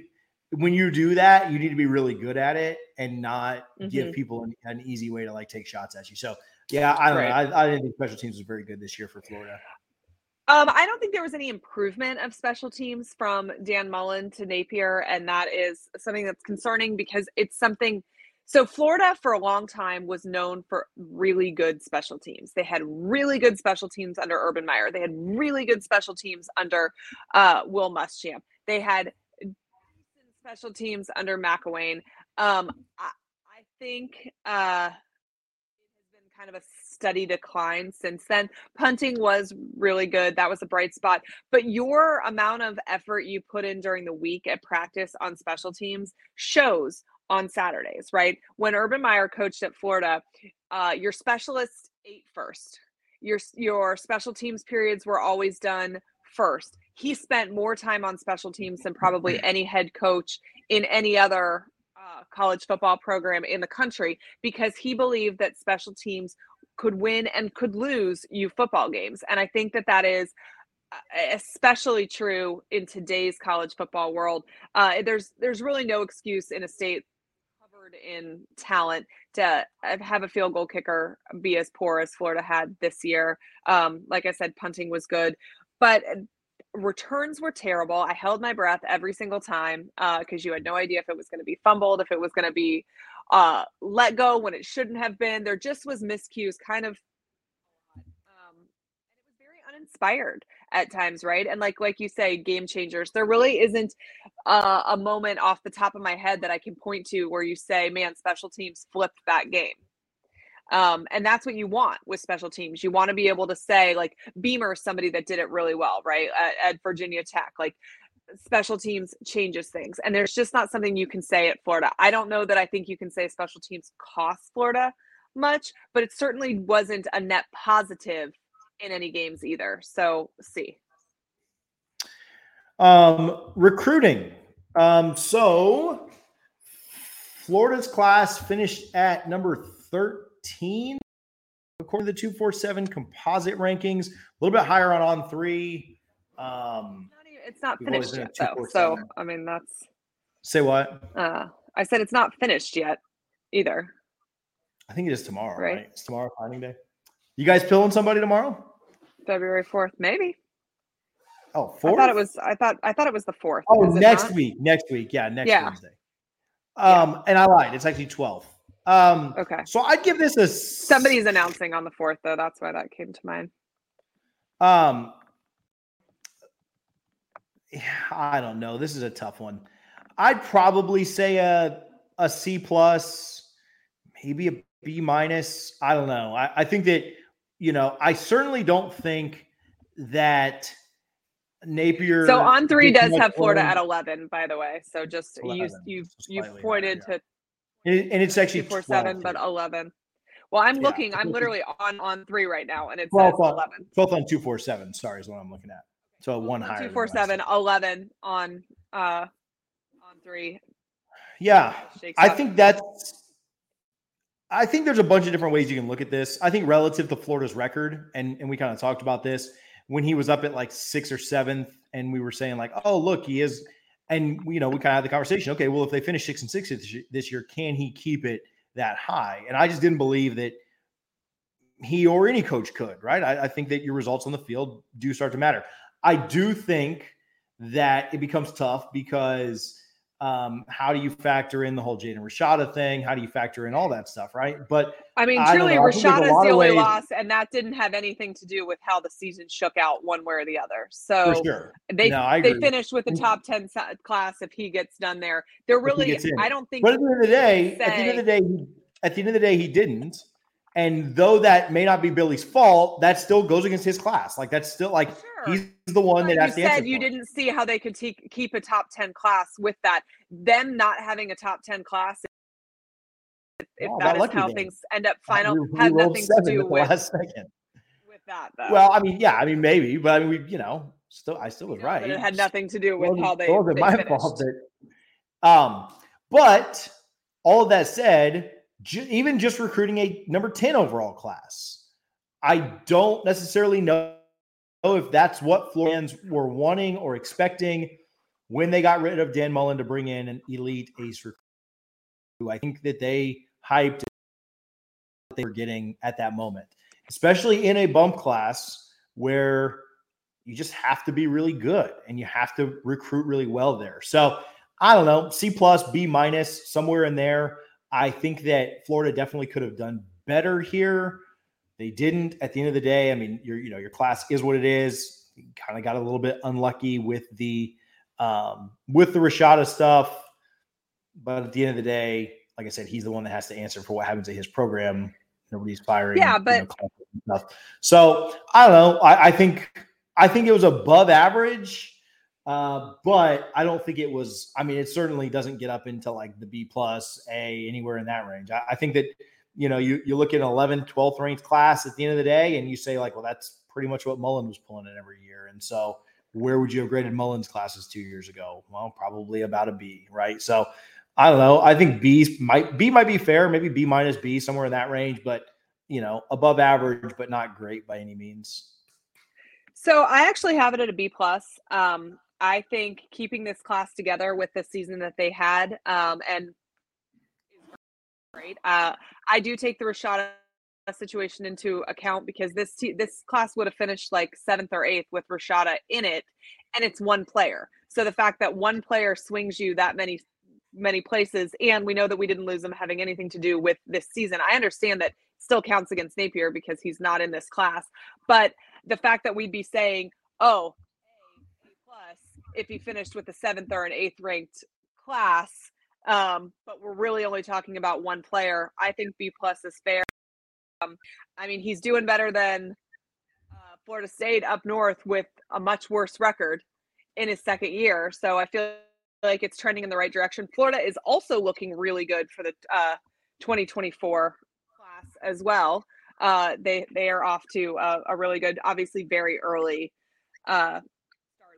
when you do that, you need to be really good at it and not give Mhm. people an, an easy way to like take shots at you. So yeah, I don't Right. know. I, I didn't think special teams was very good this year for Florida. Um, I don't think there was any improvement of special teams from Dan Mullen to Napier, and that is something that's concerning because it's something. So Florida, for a long time, was known for really good special teams. They had really good special teams under Urban Meyer. They had really good special teams under uh, Will Muschamp. They had special teams under McElwain. Um, I, I think uh, it has been kind of a steady decline since then. Punting was really good. That was a bright spot. But your amount of effort you put in during the week at practice on special teams shows on Saturdays, right? When Urban Meyer coached at Florida, uh, your specialists ate first. Your your special teams periods were always done first. He spent more time on special teams than probably any head coach in any other uh, college football program in the country because he believed that special teams could win and could lose you football games. And I think that that is uh, especially true in today's college football world. Uh, there's there's really no excuse in a state covered in talent to have a field goal kicker be as poor as Florida had this year. Um, like I said, punting was good, but returns were terrible. I held my breath every single time because you had no idea if it was going to be fumbled, if it was going to be uh, let go when it shouldn't have been. There just was miscues, kind of. Um, it was very uninspired at times, right? And like like you say, game changers. There really isn't uh, a moment off the top of my head that I can point to where you say, "Man, special teams flipped that game." Um, and that's what you want with special teams. You want to be able to say, like, Beamer, somebody that did it really well, right? At, at Virginia Tech, like, special teams changes things. And there's just not something you can say at Florida. I don't know that I think you can say special teams cost Florida much, but it certainly wasn't a net positive in any games either. So, see. Um, recruiting. Um, so Florida's class finished at number 13 according to the 247 composite rankings, a little bit higher on On3. Um, It's not finished yet, though. So, I mean, that's, say what? uh, I said it's not finished yet either. I think it is tomorrow, right? Right. It's tomorrow signing day. You guys pilling somebody tomorrow? February 4th, maybe. Oh, I fourth? thought it was, I thought, I thought it was the 4th. Oh, next not? week. Next week. Yeah, next Yeah. Wednesday. Um, and I lied. It's actually 12. Um, Okay. so I'd give this a Somebody's announcing on the 4th, though. That's why that came to mind. Um, I don't know. This is a tough one. I'd probably say a a C plus, maybe a B minus. I don't know. I, I think that you know. I certainly don't think that Napier. So On3 does have Florida at 11, by the way. So just you 11, you've so you've pointed yeah. to and, and it's actually four seven, but 11. Well, I'm Yeah, looking. I'm literally on On3 right now, and it's 12 on, 11. 12 on 247. Sorry, is what I'm looking at. So 1-2-4-7 11 on uh on three. Yeah. I up. think that's. I think there's a bunch of different ways you can look at this. I think relative to Florida's record, and and we kind of talked about this when he was up at like sixth or seventh, and we were saying like, oh look, he is, and you know we kind of had the conversation. Okay, well if they finish six and six this year- can he keep it that high? And I just didn't believe that he or any coach could. Right? I, I think that your results on the field do start to matter. I do think that it becomes tough because um, how do you factor in the whole Jaden Rashada thing? How do you factor in all that stuff, right? But I mean, truly, know. I think there's a Rashada's the only ways- loss, and that didn't have anything to do with how the season shook out one way or the other. So sure, they No, they finished with the top 10 class if he gets done there. They're really. I don't think. but at the end of the day, at the end of the day, at the end of the day, he didn't. And though that may not be Billy's fault, that still goes against his class. Like that's still like Sure. he's the one that you has answer said you for didn't see how they could te- keep a top 10 class with that. Them not having a top 10 class, if, if Oh, that is how then. things end up Uh, final, we- we have nothing to do with, last second. with that, though. Well, I mean, yeah, I mean, maybe, but I mean, we, you know, still, I still was right. It had nothing to do with wasn't- how it they, wasn't my finished. fault that Um, but all of that said, even just recruiting a number 10 overall class, I don't necessarily know if that's what Florians were wanting or expecting when they got rid of Dan Mullen to bring in an elite ace recruit. I think that they hyped they were getting at that moment, especially in a bump class where you just have to be really good and you have to recruit really well there. So I don't know, C plus, B minus, somewhere in there. I think that Florida definitely could have done better here. They didn't. At the end of the day, I mean, your you know your class is what it is. kind of got a little bit unlucky with the um, with the Rashada stuff, but at the end of the day, like I said, he's the one that has to answer for what happens at his program. Nobody's firing. Yeah, but you know, so I don't know. I, I think I think it was above average. Uh, but I don't think it was. I mean, it certainly doesn't get up into like the B plus, A, anywhere in that range. I, I, think that you know you you look at an 11th, 12th ranked class at the end of the day, and you say like, well, that's pretty much what Mullen was pulling in every year. And so, where would you have graded Mullen's classes two years ago? Well, probably about a B, right? So, I don't know. I think B might B might be fair, maybe B minus B somewhere in that range, but you know, above average, but not great by any means. So I actually have it at a B plus. Um, I think keeping this class together with the season that they had, um, and great. Uh, I do take the Rashada situation into account because this this class would have finished like seventh or eighth with Rashada in it, and it's one player. So the fact that one player swings you that many many places, and we know that we didn't lose him having anything to do with this season. I understand that still counts against Napier because he's not in this class, but the fact that we'd be saying, oh, if he finished with a seventh or an eighth ranked class. Um, but we're really only talking about one player. I think B plus is fair. Um, I mean, he's doing better than uh, Florida State up north with a much worse record in his second year. So I feel like it's trending in the right direction. Florida is also looking really good for the uh, 2024 class as well. Uh, they they are off to a, a really good, obviously very early uh,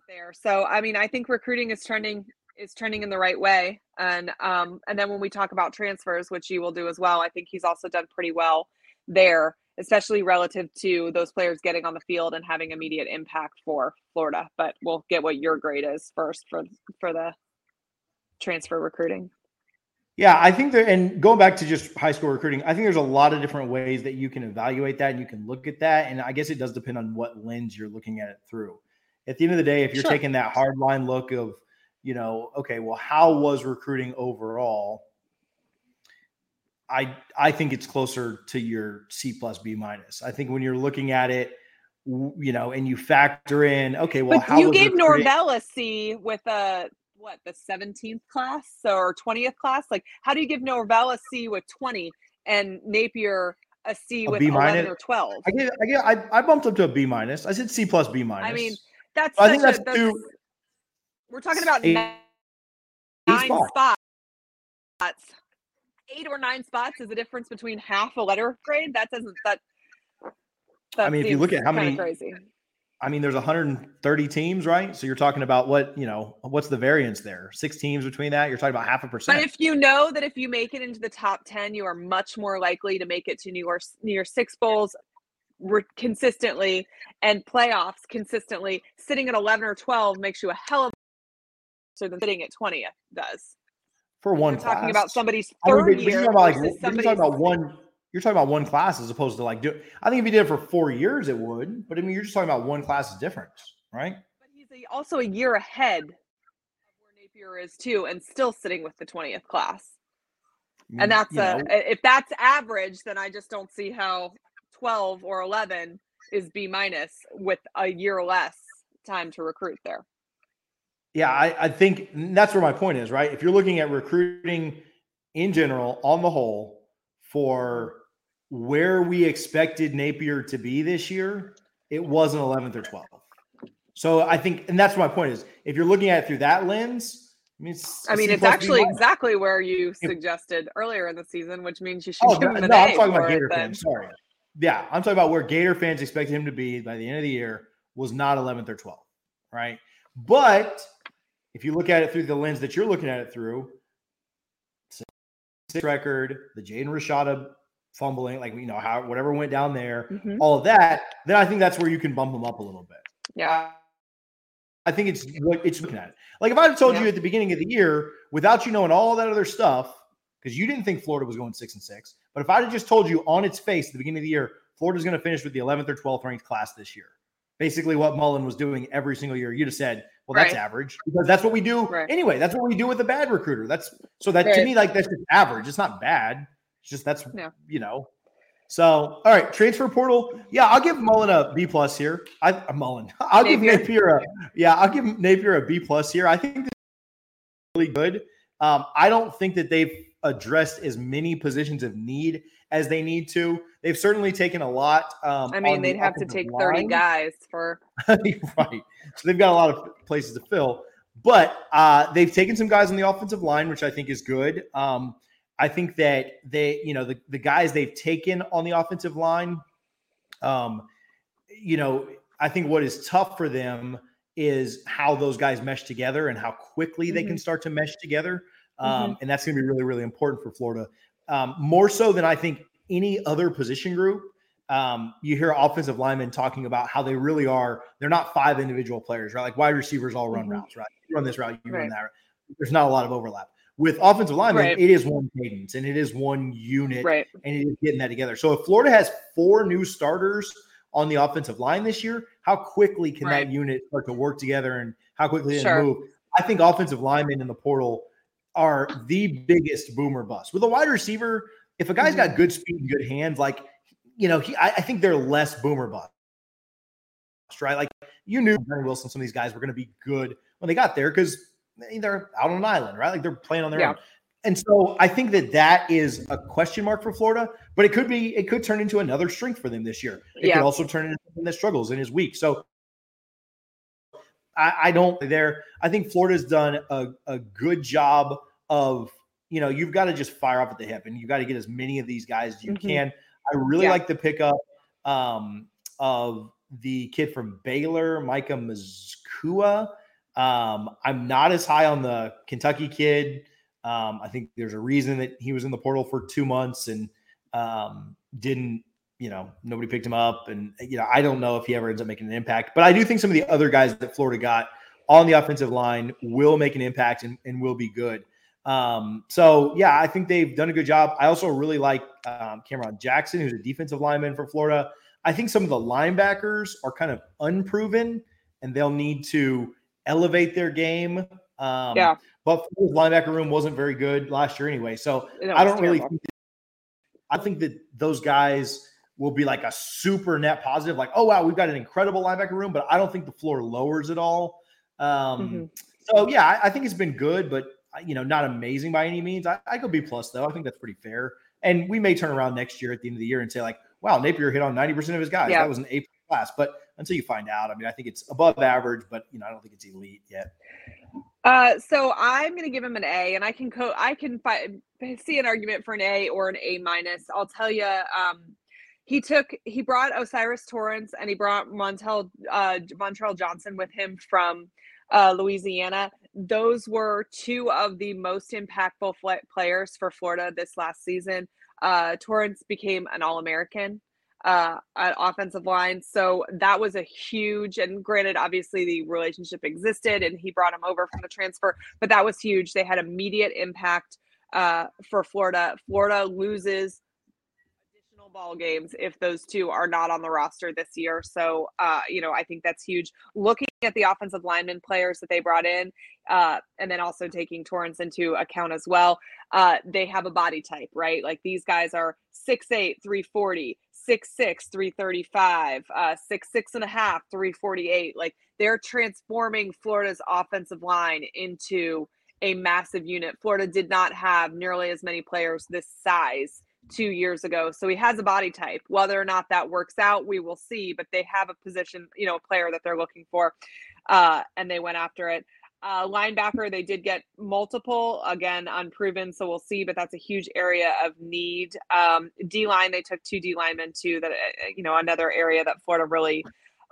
there. So I mean, I think recruiting is trending is trending in the right way. And um, and then when we talk about transfers, which you will do as well, I think he's also done pretty well there, especially relative to those players getting on the field and having immediate impact for Florida. But we'll get what your grade is first for for the transfer recruiting. Yeah, I think there, and going back to just high school recruiting, I think there's a lot of different ways that you can evaluate that and you can look at that. And I guess it does depend on what lens you're looking at it through at the end of the day, if you're sure. taking that hard line look of, you know, okay, well, how was recruiting overall? I I think it's closer to your C plus B minus. I think when you're looking at it, you know, and you factor in, okay, well, how? but you gave recruiting- Norvell a C with a what the 17th class or 20th class? Like, how do you give Norvell a C with 20 and Napier a C a with B 11 or 12? I get, I get, I, I bumped up to a B minus. I said C plus B minus. I mean, that's I think that's, a, that's two, we're talking about eight, nine, eight spots. spots. Eight or nine spots is the difference between half a letter grade. That doesn't that. that I mean, if you look at how many crazy. I mean, there's 130 teams, right? So you're talking about what, you know, what's the variance there? Six teams between that. You're talking about half a percent. But if you know that if you make it into the top 10, you are much more likely to make it to New York, New Year's Six Bowls, re- consistently and playoffs consistently, sitting at 11 or 12 makes you a hell of so than sitting at 20 does. For one, We're talking about somebody's third I mean, year. You're talking, about, like, you're talking about one. You're talking about one class as opposed to like do. I think if you did it for four years, it would. But I mean, you're just talking about one class's difference, right? But he's a, also a year ahead of where Napier is too, and still sitting with the 20th class. And mm, that's you a know. if that's average, then I just don't see how 12 or 11 is B minus with a year less time to recruit there. Yeah, I, I think that's where my point is, right? If you're looking at recruiting in general, on the whole, for where we expected Napier to be this year, it wasn't 11th or 12th. So I think, and that's my point is, if you're looking at it through that lens, I mean, it's, I mean, it's actually exactly where you suggested earlier in the season, which means you should oh, give him an no, I'm talking about Gator fans. Sorry, yeah, I'm talking about where Gator fans expected him to be by the end of the year was not 11th or 12th, right? But if you look at it through the lens that you're looking at it through, this record, the Jaden Rashada fumbling, like you know how whatever went down there, Mhm. all of that, then I think that's where you can bump them up a little bit. Yeah. I think it's what it's looking at. Like if I had told you at the beginning of the year, without you knowing all that other stuff, because you didn't think Florida was going six and six, but if I had just told you on its face at the beginning of the year, Florida's going to finish with the 11th or 12th ranked class this year, basically what Mullen was doing every single year, you'd have said, "Well, that's Right. average," because that's what we do Right. anyway. That's what we do with a bad recruiter. That's so that to me, like that's just average. It's not bad. It's just that's Yeah. you know. So, all right, transfer portal. Yeah, I'll give Mullen a B plus here. I uh, Mullen. I'll give Napier. Napier a yeah. I'll give Napier a B plus here. I think this is really good. Um, I don't think that they've addressed as many positions of need as they need to. They've certainly taken a lot. Um, I mean, they'd have to take 30 guys for right. So they've got a lot of places to fill, but uh, they've taken some guys on the offensive line, which I think is good. Um, I think that they, you know, the, the guys they've taken on the offensive line, um, you know, I think what is tough for them is how those guys mesh together and how quickly they can start to mesh together. Um, And that's going to be really, really important for Florida. Um, more so than I think any other position group. Um, you hear offensive linemen talking about how they really are. They're not five individual players, right? Like wide receivers all run Mhm. routes, right? You run this route, you run that. route. There's not a lot of overlap. With offensive linemen, Right. it is one cadence and it is one unit right. and it is getting that together. So if Florida has four new starters on the offensive line this year, how quickly can Right. that unit start to work together and how quickly they Sure. move? I think offensive linemen in the portal are the biggest boomer bust. With a wide receiver, if a guy's Mm-hmm. got good speed and good hands, like you know, he, I, I think they're less boomer bust, right? Like you knew Darren Wilson, some of these guys were going to be good when they got there because they're out on an island, right? Like they're playing on their Yeah. own. And so I think that that is a question mark for Florida, but it could be, it could turn into another strength for them this year. It Yeah. could also turn into something that struggles and is weak. So I, I don't there. I think Florida's done a, a good job of, you know, you've got to just fire off at the hip and you've got to get as many of these guys as you Mhm. can. I really Yeah. like the pickup um, of the kid from Baylor, Micah Mazzccua. Um, I'm not as high on the Kentucky kid. Um, I think there's a reason that he was in the portal for two months and um, didn't, you know, nobody picked him up. And, you know, I don't know if he ever ends up making an impact, but I do think some of the other guys that Florida got on the offensive line will make an impact and, and will be good. Um, so yeah, I think they've done a good job. I also really like um, Cameron Jackson, who's a defensive lineman for Florida. I think some of the linebackers are kind of unproven and they'll need to elevate their game. Um, Yeah. But Florida's linebacker room wasn't very good last year anyway. So I don't really think that, I think that those guys will be like a super net positive, like, oh wow, we've got an incredible linebacker room, but I don't think the floor lowers at all. Um, Mhm. so yeah, I, I think it's been good, but you know, not amazing by any means. I, I go B plus though. I think that's pretty fair. And we may turn around next year at the end of the year and say like, wow, Napier hit on ninety percent of his guys. Yeah. That was an A class. But until you find out, I mean, I think it's above average, but you know, I don't think it's elite yet. Uh, so I'm gonna give him an A, and I can co- I can fi- see an argument for an A or an A minus. I'll tell you, um, he took he brought O'Cyrus Torrence and he brought Montel uh, Montrell Johnson with him from uh, Louisiana. Those were two of the most impactful fl- players for Florida this last season. Uh, Torrence became an All American uh, at offensive line. So that was a huge, and granted, obviously the relationship existed and he brought him over from the transfer, but that was huge. They had immediate impact uh, for Florida. Florida loses ball games if those two are not on the roster this year. So, uh, you know, I think that's huge. Looking at the offensive lineman players that they brought in, uh, and then also taking Torrence into account as well, uh, they have a body type, right? Like these guys are 6'8, 340, 6'6, 335, uh, 6'6 and a half, 348. Like they're transforming Florida's offensive line into a massive unit. Florida did not have nearly as many players this size two years ago. So he has a body type. Whether or not that works out, we will see. But they have a position, you know, a player that they're looking for. Uh, and they went after it. Uh, linebacker, they did get multiple, again, unproven. So we'll see, but that's a huge area of need. Um, D line, they took two D linemen too, that, uh, you know, another area that Florida really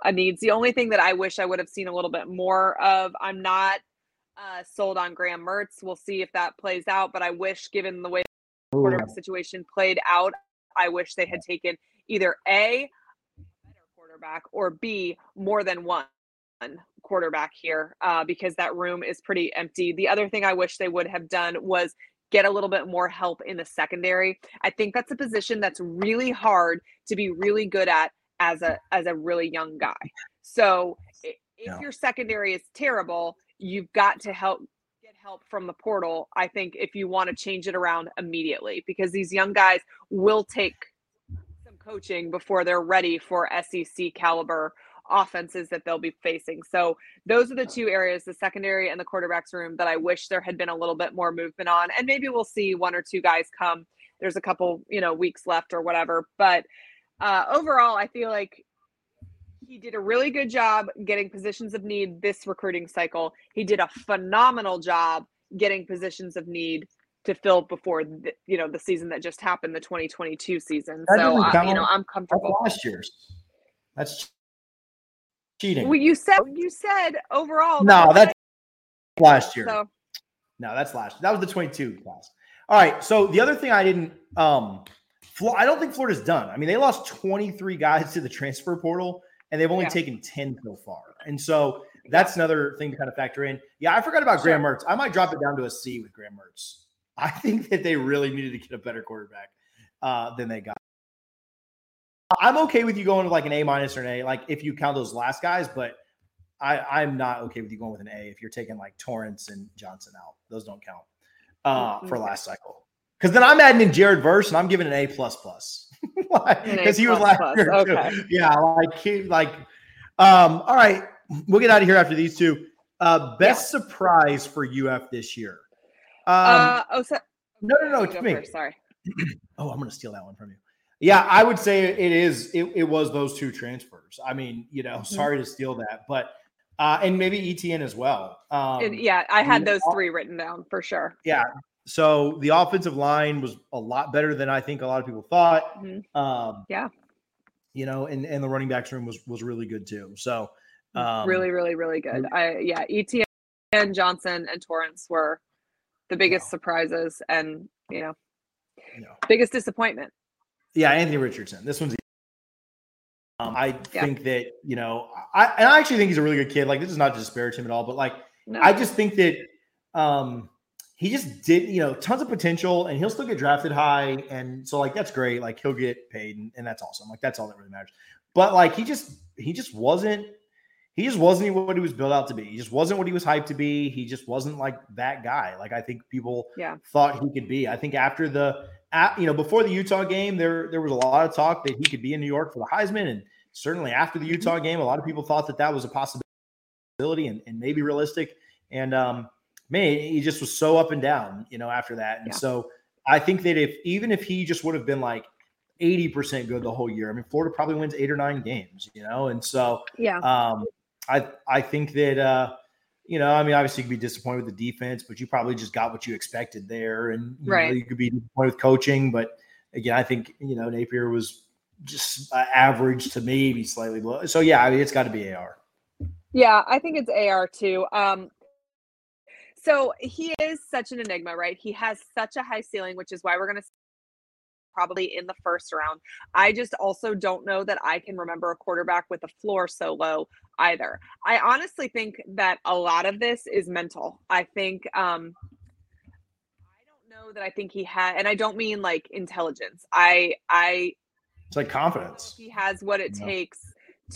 uh, needs. The only thing that I wish I would have seen a little bit more of, I'm not uh, sold on Graham Mertz. We'll see if that plays out, but I wish, given the way quarterback situation played out, I wish they had taken either A, better quarterback, or B, more than one quarterback here uh, because that room is pretty empty. The other thing I wish they would have done was get a little bit more help in the secondary. I think that's a position that's really hard to be really good at as a as a really young guy. So if yeah. your secondary is terrible, you've got to help help from the portal. I think if you want to change it around immediately because these young guys will take some coaching before they're ready for SEC caliber offenses that they'll be facing. So those are the two areas, the secondary and the quarterbacks room that I wish there had been a little bit more movement on. And maybe we'll see one or two guys come. There's a couple, you know, weeks left or whatever. But uh, overall, I feel like he did a really good job getting positions of need this recruiting cycle. He did a phenomenal job getting positions of need to fill before the, you know the season that just happened, the 2022 season. That so uh, you know, I'm comfortable. Last year's. That's cheating. Well, you said you said overall. No, that's last year. So. No, that's last. That was the 22 class. All right. So the other thing I didn't um I don't think Florida's done. I mean, they lost 23 guys to the transfer portal and they've only yeah. taken 10 so far. And so that's another thing to kind of factor in. Yeah, I forgot about Graham Mertz. I might drop it down to a C with Graham Mertz. I think that they really needed to get a better quarterback uh, than they got. I'm okay with you going with like an A minus or an A, like if you count those last guys, but I, I'm not okay with you going with an A if you're taking like Torrence and Johnson out. Those don't count uh, for last cycle. Because then I'm adding in Jared Verse and I'm giving an A plus plus because he was last plus. year. Okay. Too. Yeah, like he like. Um, all right, we'll get out of here after these two. Uh, best yeah. surprise for UF this year. Um, uh, oh, so, no, no, no, it's me. First, sorry. oh, I'm going to steal that one from you. Yeah, I would say it is. It, it was those two transfers. I mean, you know, mm-hmm. sorry to steal that, but uh, and maybe Etienne as well. Um, and yeah, I had those three written down for sure. Yeah. So the offensive line was a lot better than I think a lot of people thought. Mm-hmm. Um, yeah. You know, and and the running backs room was was really good too. So mm, um, really, really, really good. I yeah, Etienne, Johnson, and Torrence were the biggest surprises, and you know, biggest disappointment yeah, Anthony Richardson. This one's. Um, I yeah. think that you know, I and I actually think he's a really good kid. Like this is not to disparage him at all, but like no. I just think that um, he just did you know tons of potential, and he'll still get drafted high, and so like that's great. Like he'll get paid, and, and that's awesome. Like that's all that really matters. But like he just he just wasn't he just wasn't what he was built out to be. He just wasn't what he was hyped to be. He just wasn't like that guy. Like I think people yeah. thought he could be. I think after the at, you know, before the Utah game, there there was a lot of talk that he could be in New York for the Heisman, and certainly after the mm-hmm. Utah game, a lot of people thought that that was a possibility and, and maybe realistic. And um, man, he just was so up and down, you know, after that. And yeah. so I think that if even if he just would have been like 80% good the whole year, I mean, Florida probably wins eight or nine games, you know, and so yeah, um, I I think that uh, you know, I mean, obviously you could be disappointed with the defense, but you probably just got what you expected there. And you right. Know, you could be disappointed with coaching, but again, I think, you know, Napier was just uh, average to maybe slightly below. So yeah, I mean, it's got to be AR. Yeah, I think it's AR too. Um, so he is such an enigma, right? He has such a high ceiling, which is why we're going to probably in the first round. I just also don't know that I can remember a quarterback with a floor so low either. I honestly think that a lot of this is mental. I think um I don't know that I think he had and I don't mean like intelligence. I I it's like confidence. He has what it yeah. takes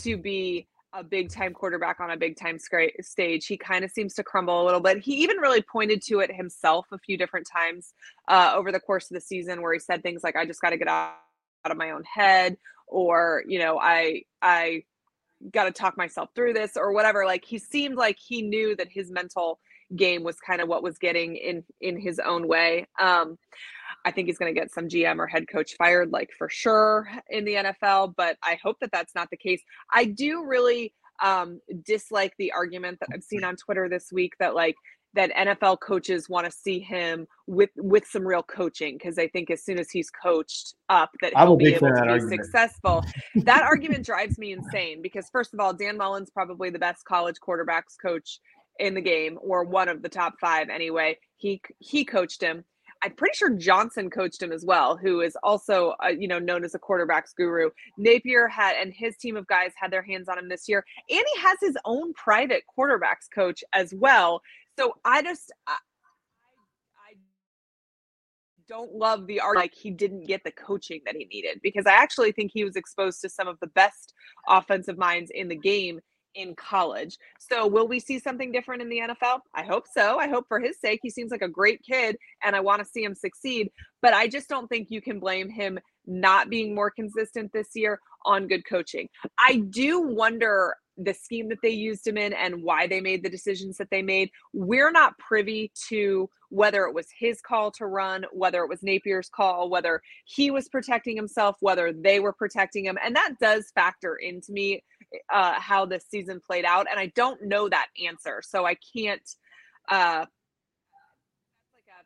to be a big time quarterback on a big time stage. He kind of seems to crumble a little bit. He even really pointed to it himself a few different times uh, over the course of the season, where he said things like, "I just got to get out, out of my own head," or you know, "I I got to talk myself through this," or whatever. Like he seemed like he knew that his mental game was kind of what was getting in in his own way. Um, I think he's going to get some GM or head coach fired, like for sure in the NFL. But I hope that that's not the case. I do really um, dislike the argument that I've seen on Twitter this week that like that NFL coaches want to see him with with some real coaching because I think as soon as he's coached up that he'll be able to be argument. successful. that argument drives me insane because first of all, Dan Mullen's probably the best college quarterbacks coach in the game or one of the top 5 anyway. He he coached him. I'm pretty sure Johnson coached him as well, who is also, uh, you know, known as a quarterbacks guru. Napier had, and his team of guys had their hands on him this year, and he has his own private quarterbacks coach as well. So I just, I, I don't love the art like he didn't get the coaching that he needed because I actually think he was exposed to some of the best offensive minds in the game in college. So will we see something different in the NFL? I hope so. I hope for his sake. He seems like a great kid and I want to see him succeed, but I just don't think you can blame him not being more consistent this year on good coaching. I do wonder the scheme that they used him in and why they made the decisions that they made. We're not privy to whether it was his call to run, whether it was Napier's call, whether he was protecting himself, whether they were protecting him. And that does factor into me uh, how this season played out, and I don't know that answer, so I can't. Uh, that's like a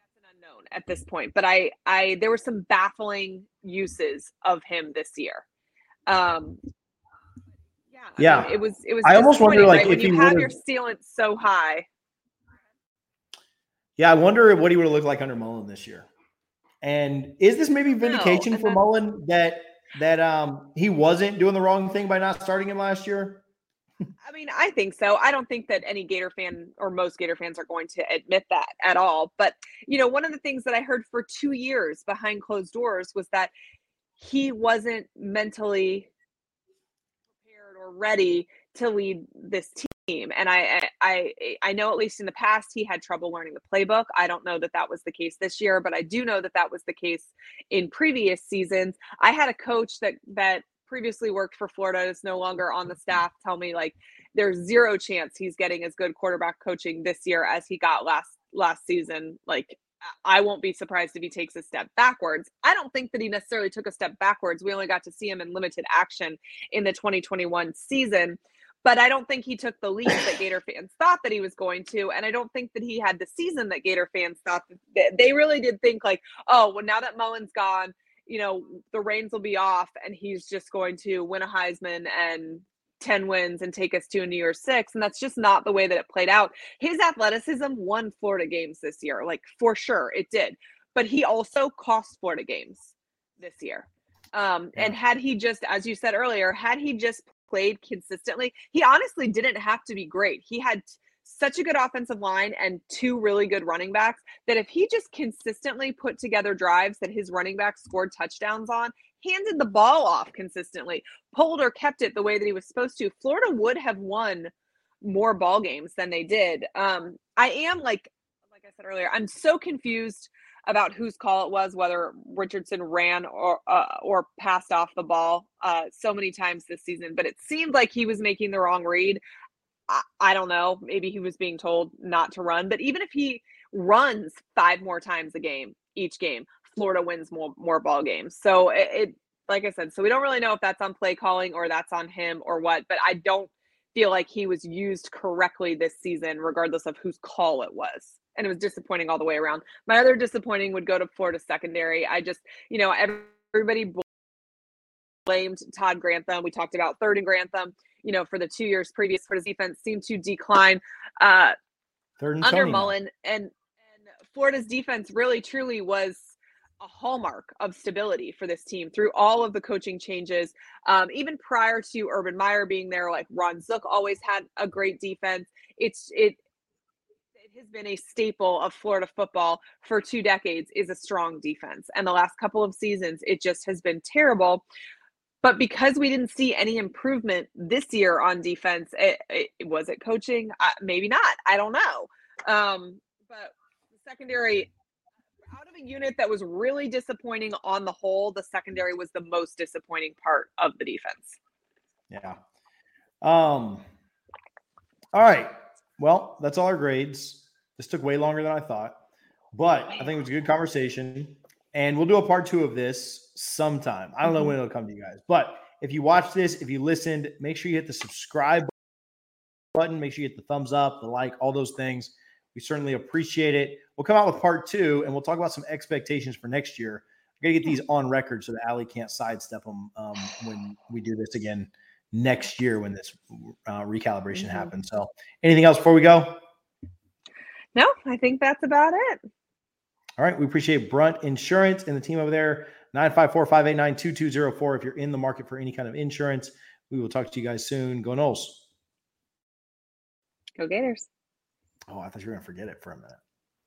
that's an unknown at this point. But I, I there were some baffling uses of him this year. Um, yeah, I Yeah. mean, it was it was. I almost wonder, like, right? when if you have your ceiling so high. Yeah, I wonder what he would have looked like under Mullen this year. And is this maybe vindication and for Mullen that that um he wasn't doing the wrong thing by not starting him last year? I mean, I think so. I don't think that any Gator fan or most Gator fans are going to admit that at all. But, you know, one of the things that I heard for two years behind closed doors was that he wasn't mentally prepared or ready to lead this team. And I, I, I know at least in the past he had trouble learning the playbook. I don't know that that was the case this year, but I do know that that was the case in previous seasons. I had a coach that that previously worked for Florida is no longer on the mm-hmm. staff tell me like there's zero chance he's getting as good quarterback coaching this year as he got last last season. Like I won't be surprised if he takes a step backwards. I don't think that he necessarily took a step backwards. We only got to see him in limited action in the 2021 season, but I don't think he took the lead that Gator fans thought that he was going to, and I don't think that he had the season that Gator fans thought that they really did think like, oh, well now that Mullen's gone, you know, the reins will be off and he's just going to win a Heisman and 10 wins and take us to a New Year's Six. And that's just not the way that it played out. His athleticism won Florida games this year, like for sure it did. But he also cost Florida games this year. Um, And had he just, as you said earlier, had he just played consistently, he honestly didn't have to be great. He had such a good offensive line and two really good running backs that if he just consistently put together drives that his running backs scored touchdowns on, handed the ball off consistently, pulled or kept it the way that he was supposed to, Florida would have won more ball games than they did. Um, I am like, like I said earlier, I'm so confused about whose call it was, whether Richardson ran or uh, or passed off the ball uh, so many times this season. But it seemed like he was making the wrong read. I, I don't know. Maybe he was being told not to run. But even if he runs five more times a game, each game, Florida wins more more ball games. So it, it like I said, so we don't really know if that's on play calling or that's on him or what. But I don't feel like he was used correctly this season, regardless of whose call it was. And it was disappointing all the way around. My other disappointing would go to Florida secondary. I just, you know, everybody blamed Todd Grantham. We talked about third and Grantham, you know, for the two years previous for his defense seemed to decline uh, Third and under Tony. Mullen. And, and Florida's defense really truly was a hallmark of stability for this team through all of the coaching changes. Um, even prior to Urban Meyer being there, like Ron Zook always had a great defense. It's it it has been a staple of Florida football for two decades is a strong defense. And the last couple of seasons, it just has been terrible. But because we didn't see any improvement this year on defense, it, it, was it coaching? Uh, maybe not. I don't know. Um, but the secondary, out of a unit that was really disappointing on the whole, the secondary was the most disappointing part of the defense. Yeah. Um. All right. Well, that's all our grades. This took way longer than I thought, but I think it was a good conversation. And we'll do a part two of this sometime. I don't know when it'll come to you guys, but if you watch this, if you listened, make sure you hit the subscribe button. Make sure you hit the thumbs up, the like, all those things. We certainly appreciate it. We'll come out with part two and we'll talk about some expectations for next year. I got to get these on record so that Allie can't sidestep them um, when we do this again next year when this uh, recalibration Mhm. happens. So, anything else before we go? No, I think that's about it. All right. We appreciate Brunt Insurance and the team over there. 954 589 2204. If you're in the market for any kind of insurance, we will talk to you guys soon. Go Noles. Go Gators. Oh, I thought you were going to forget it for a minute.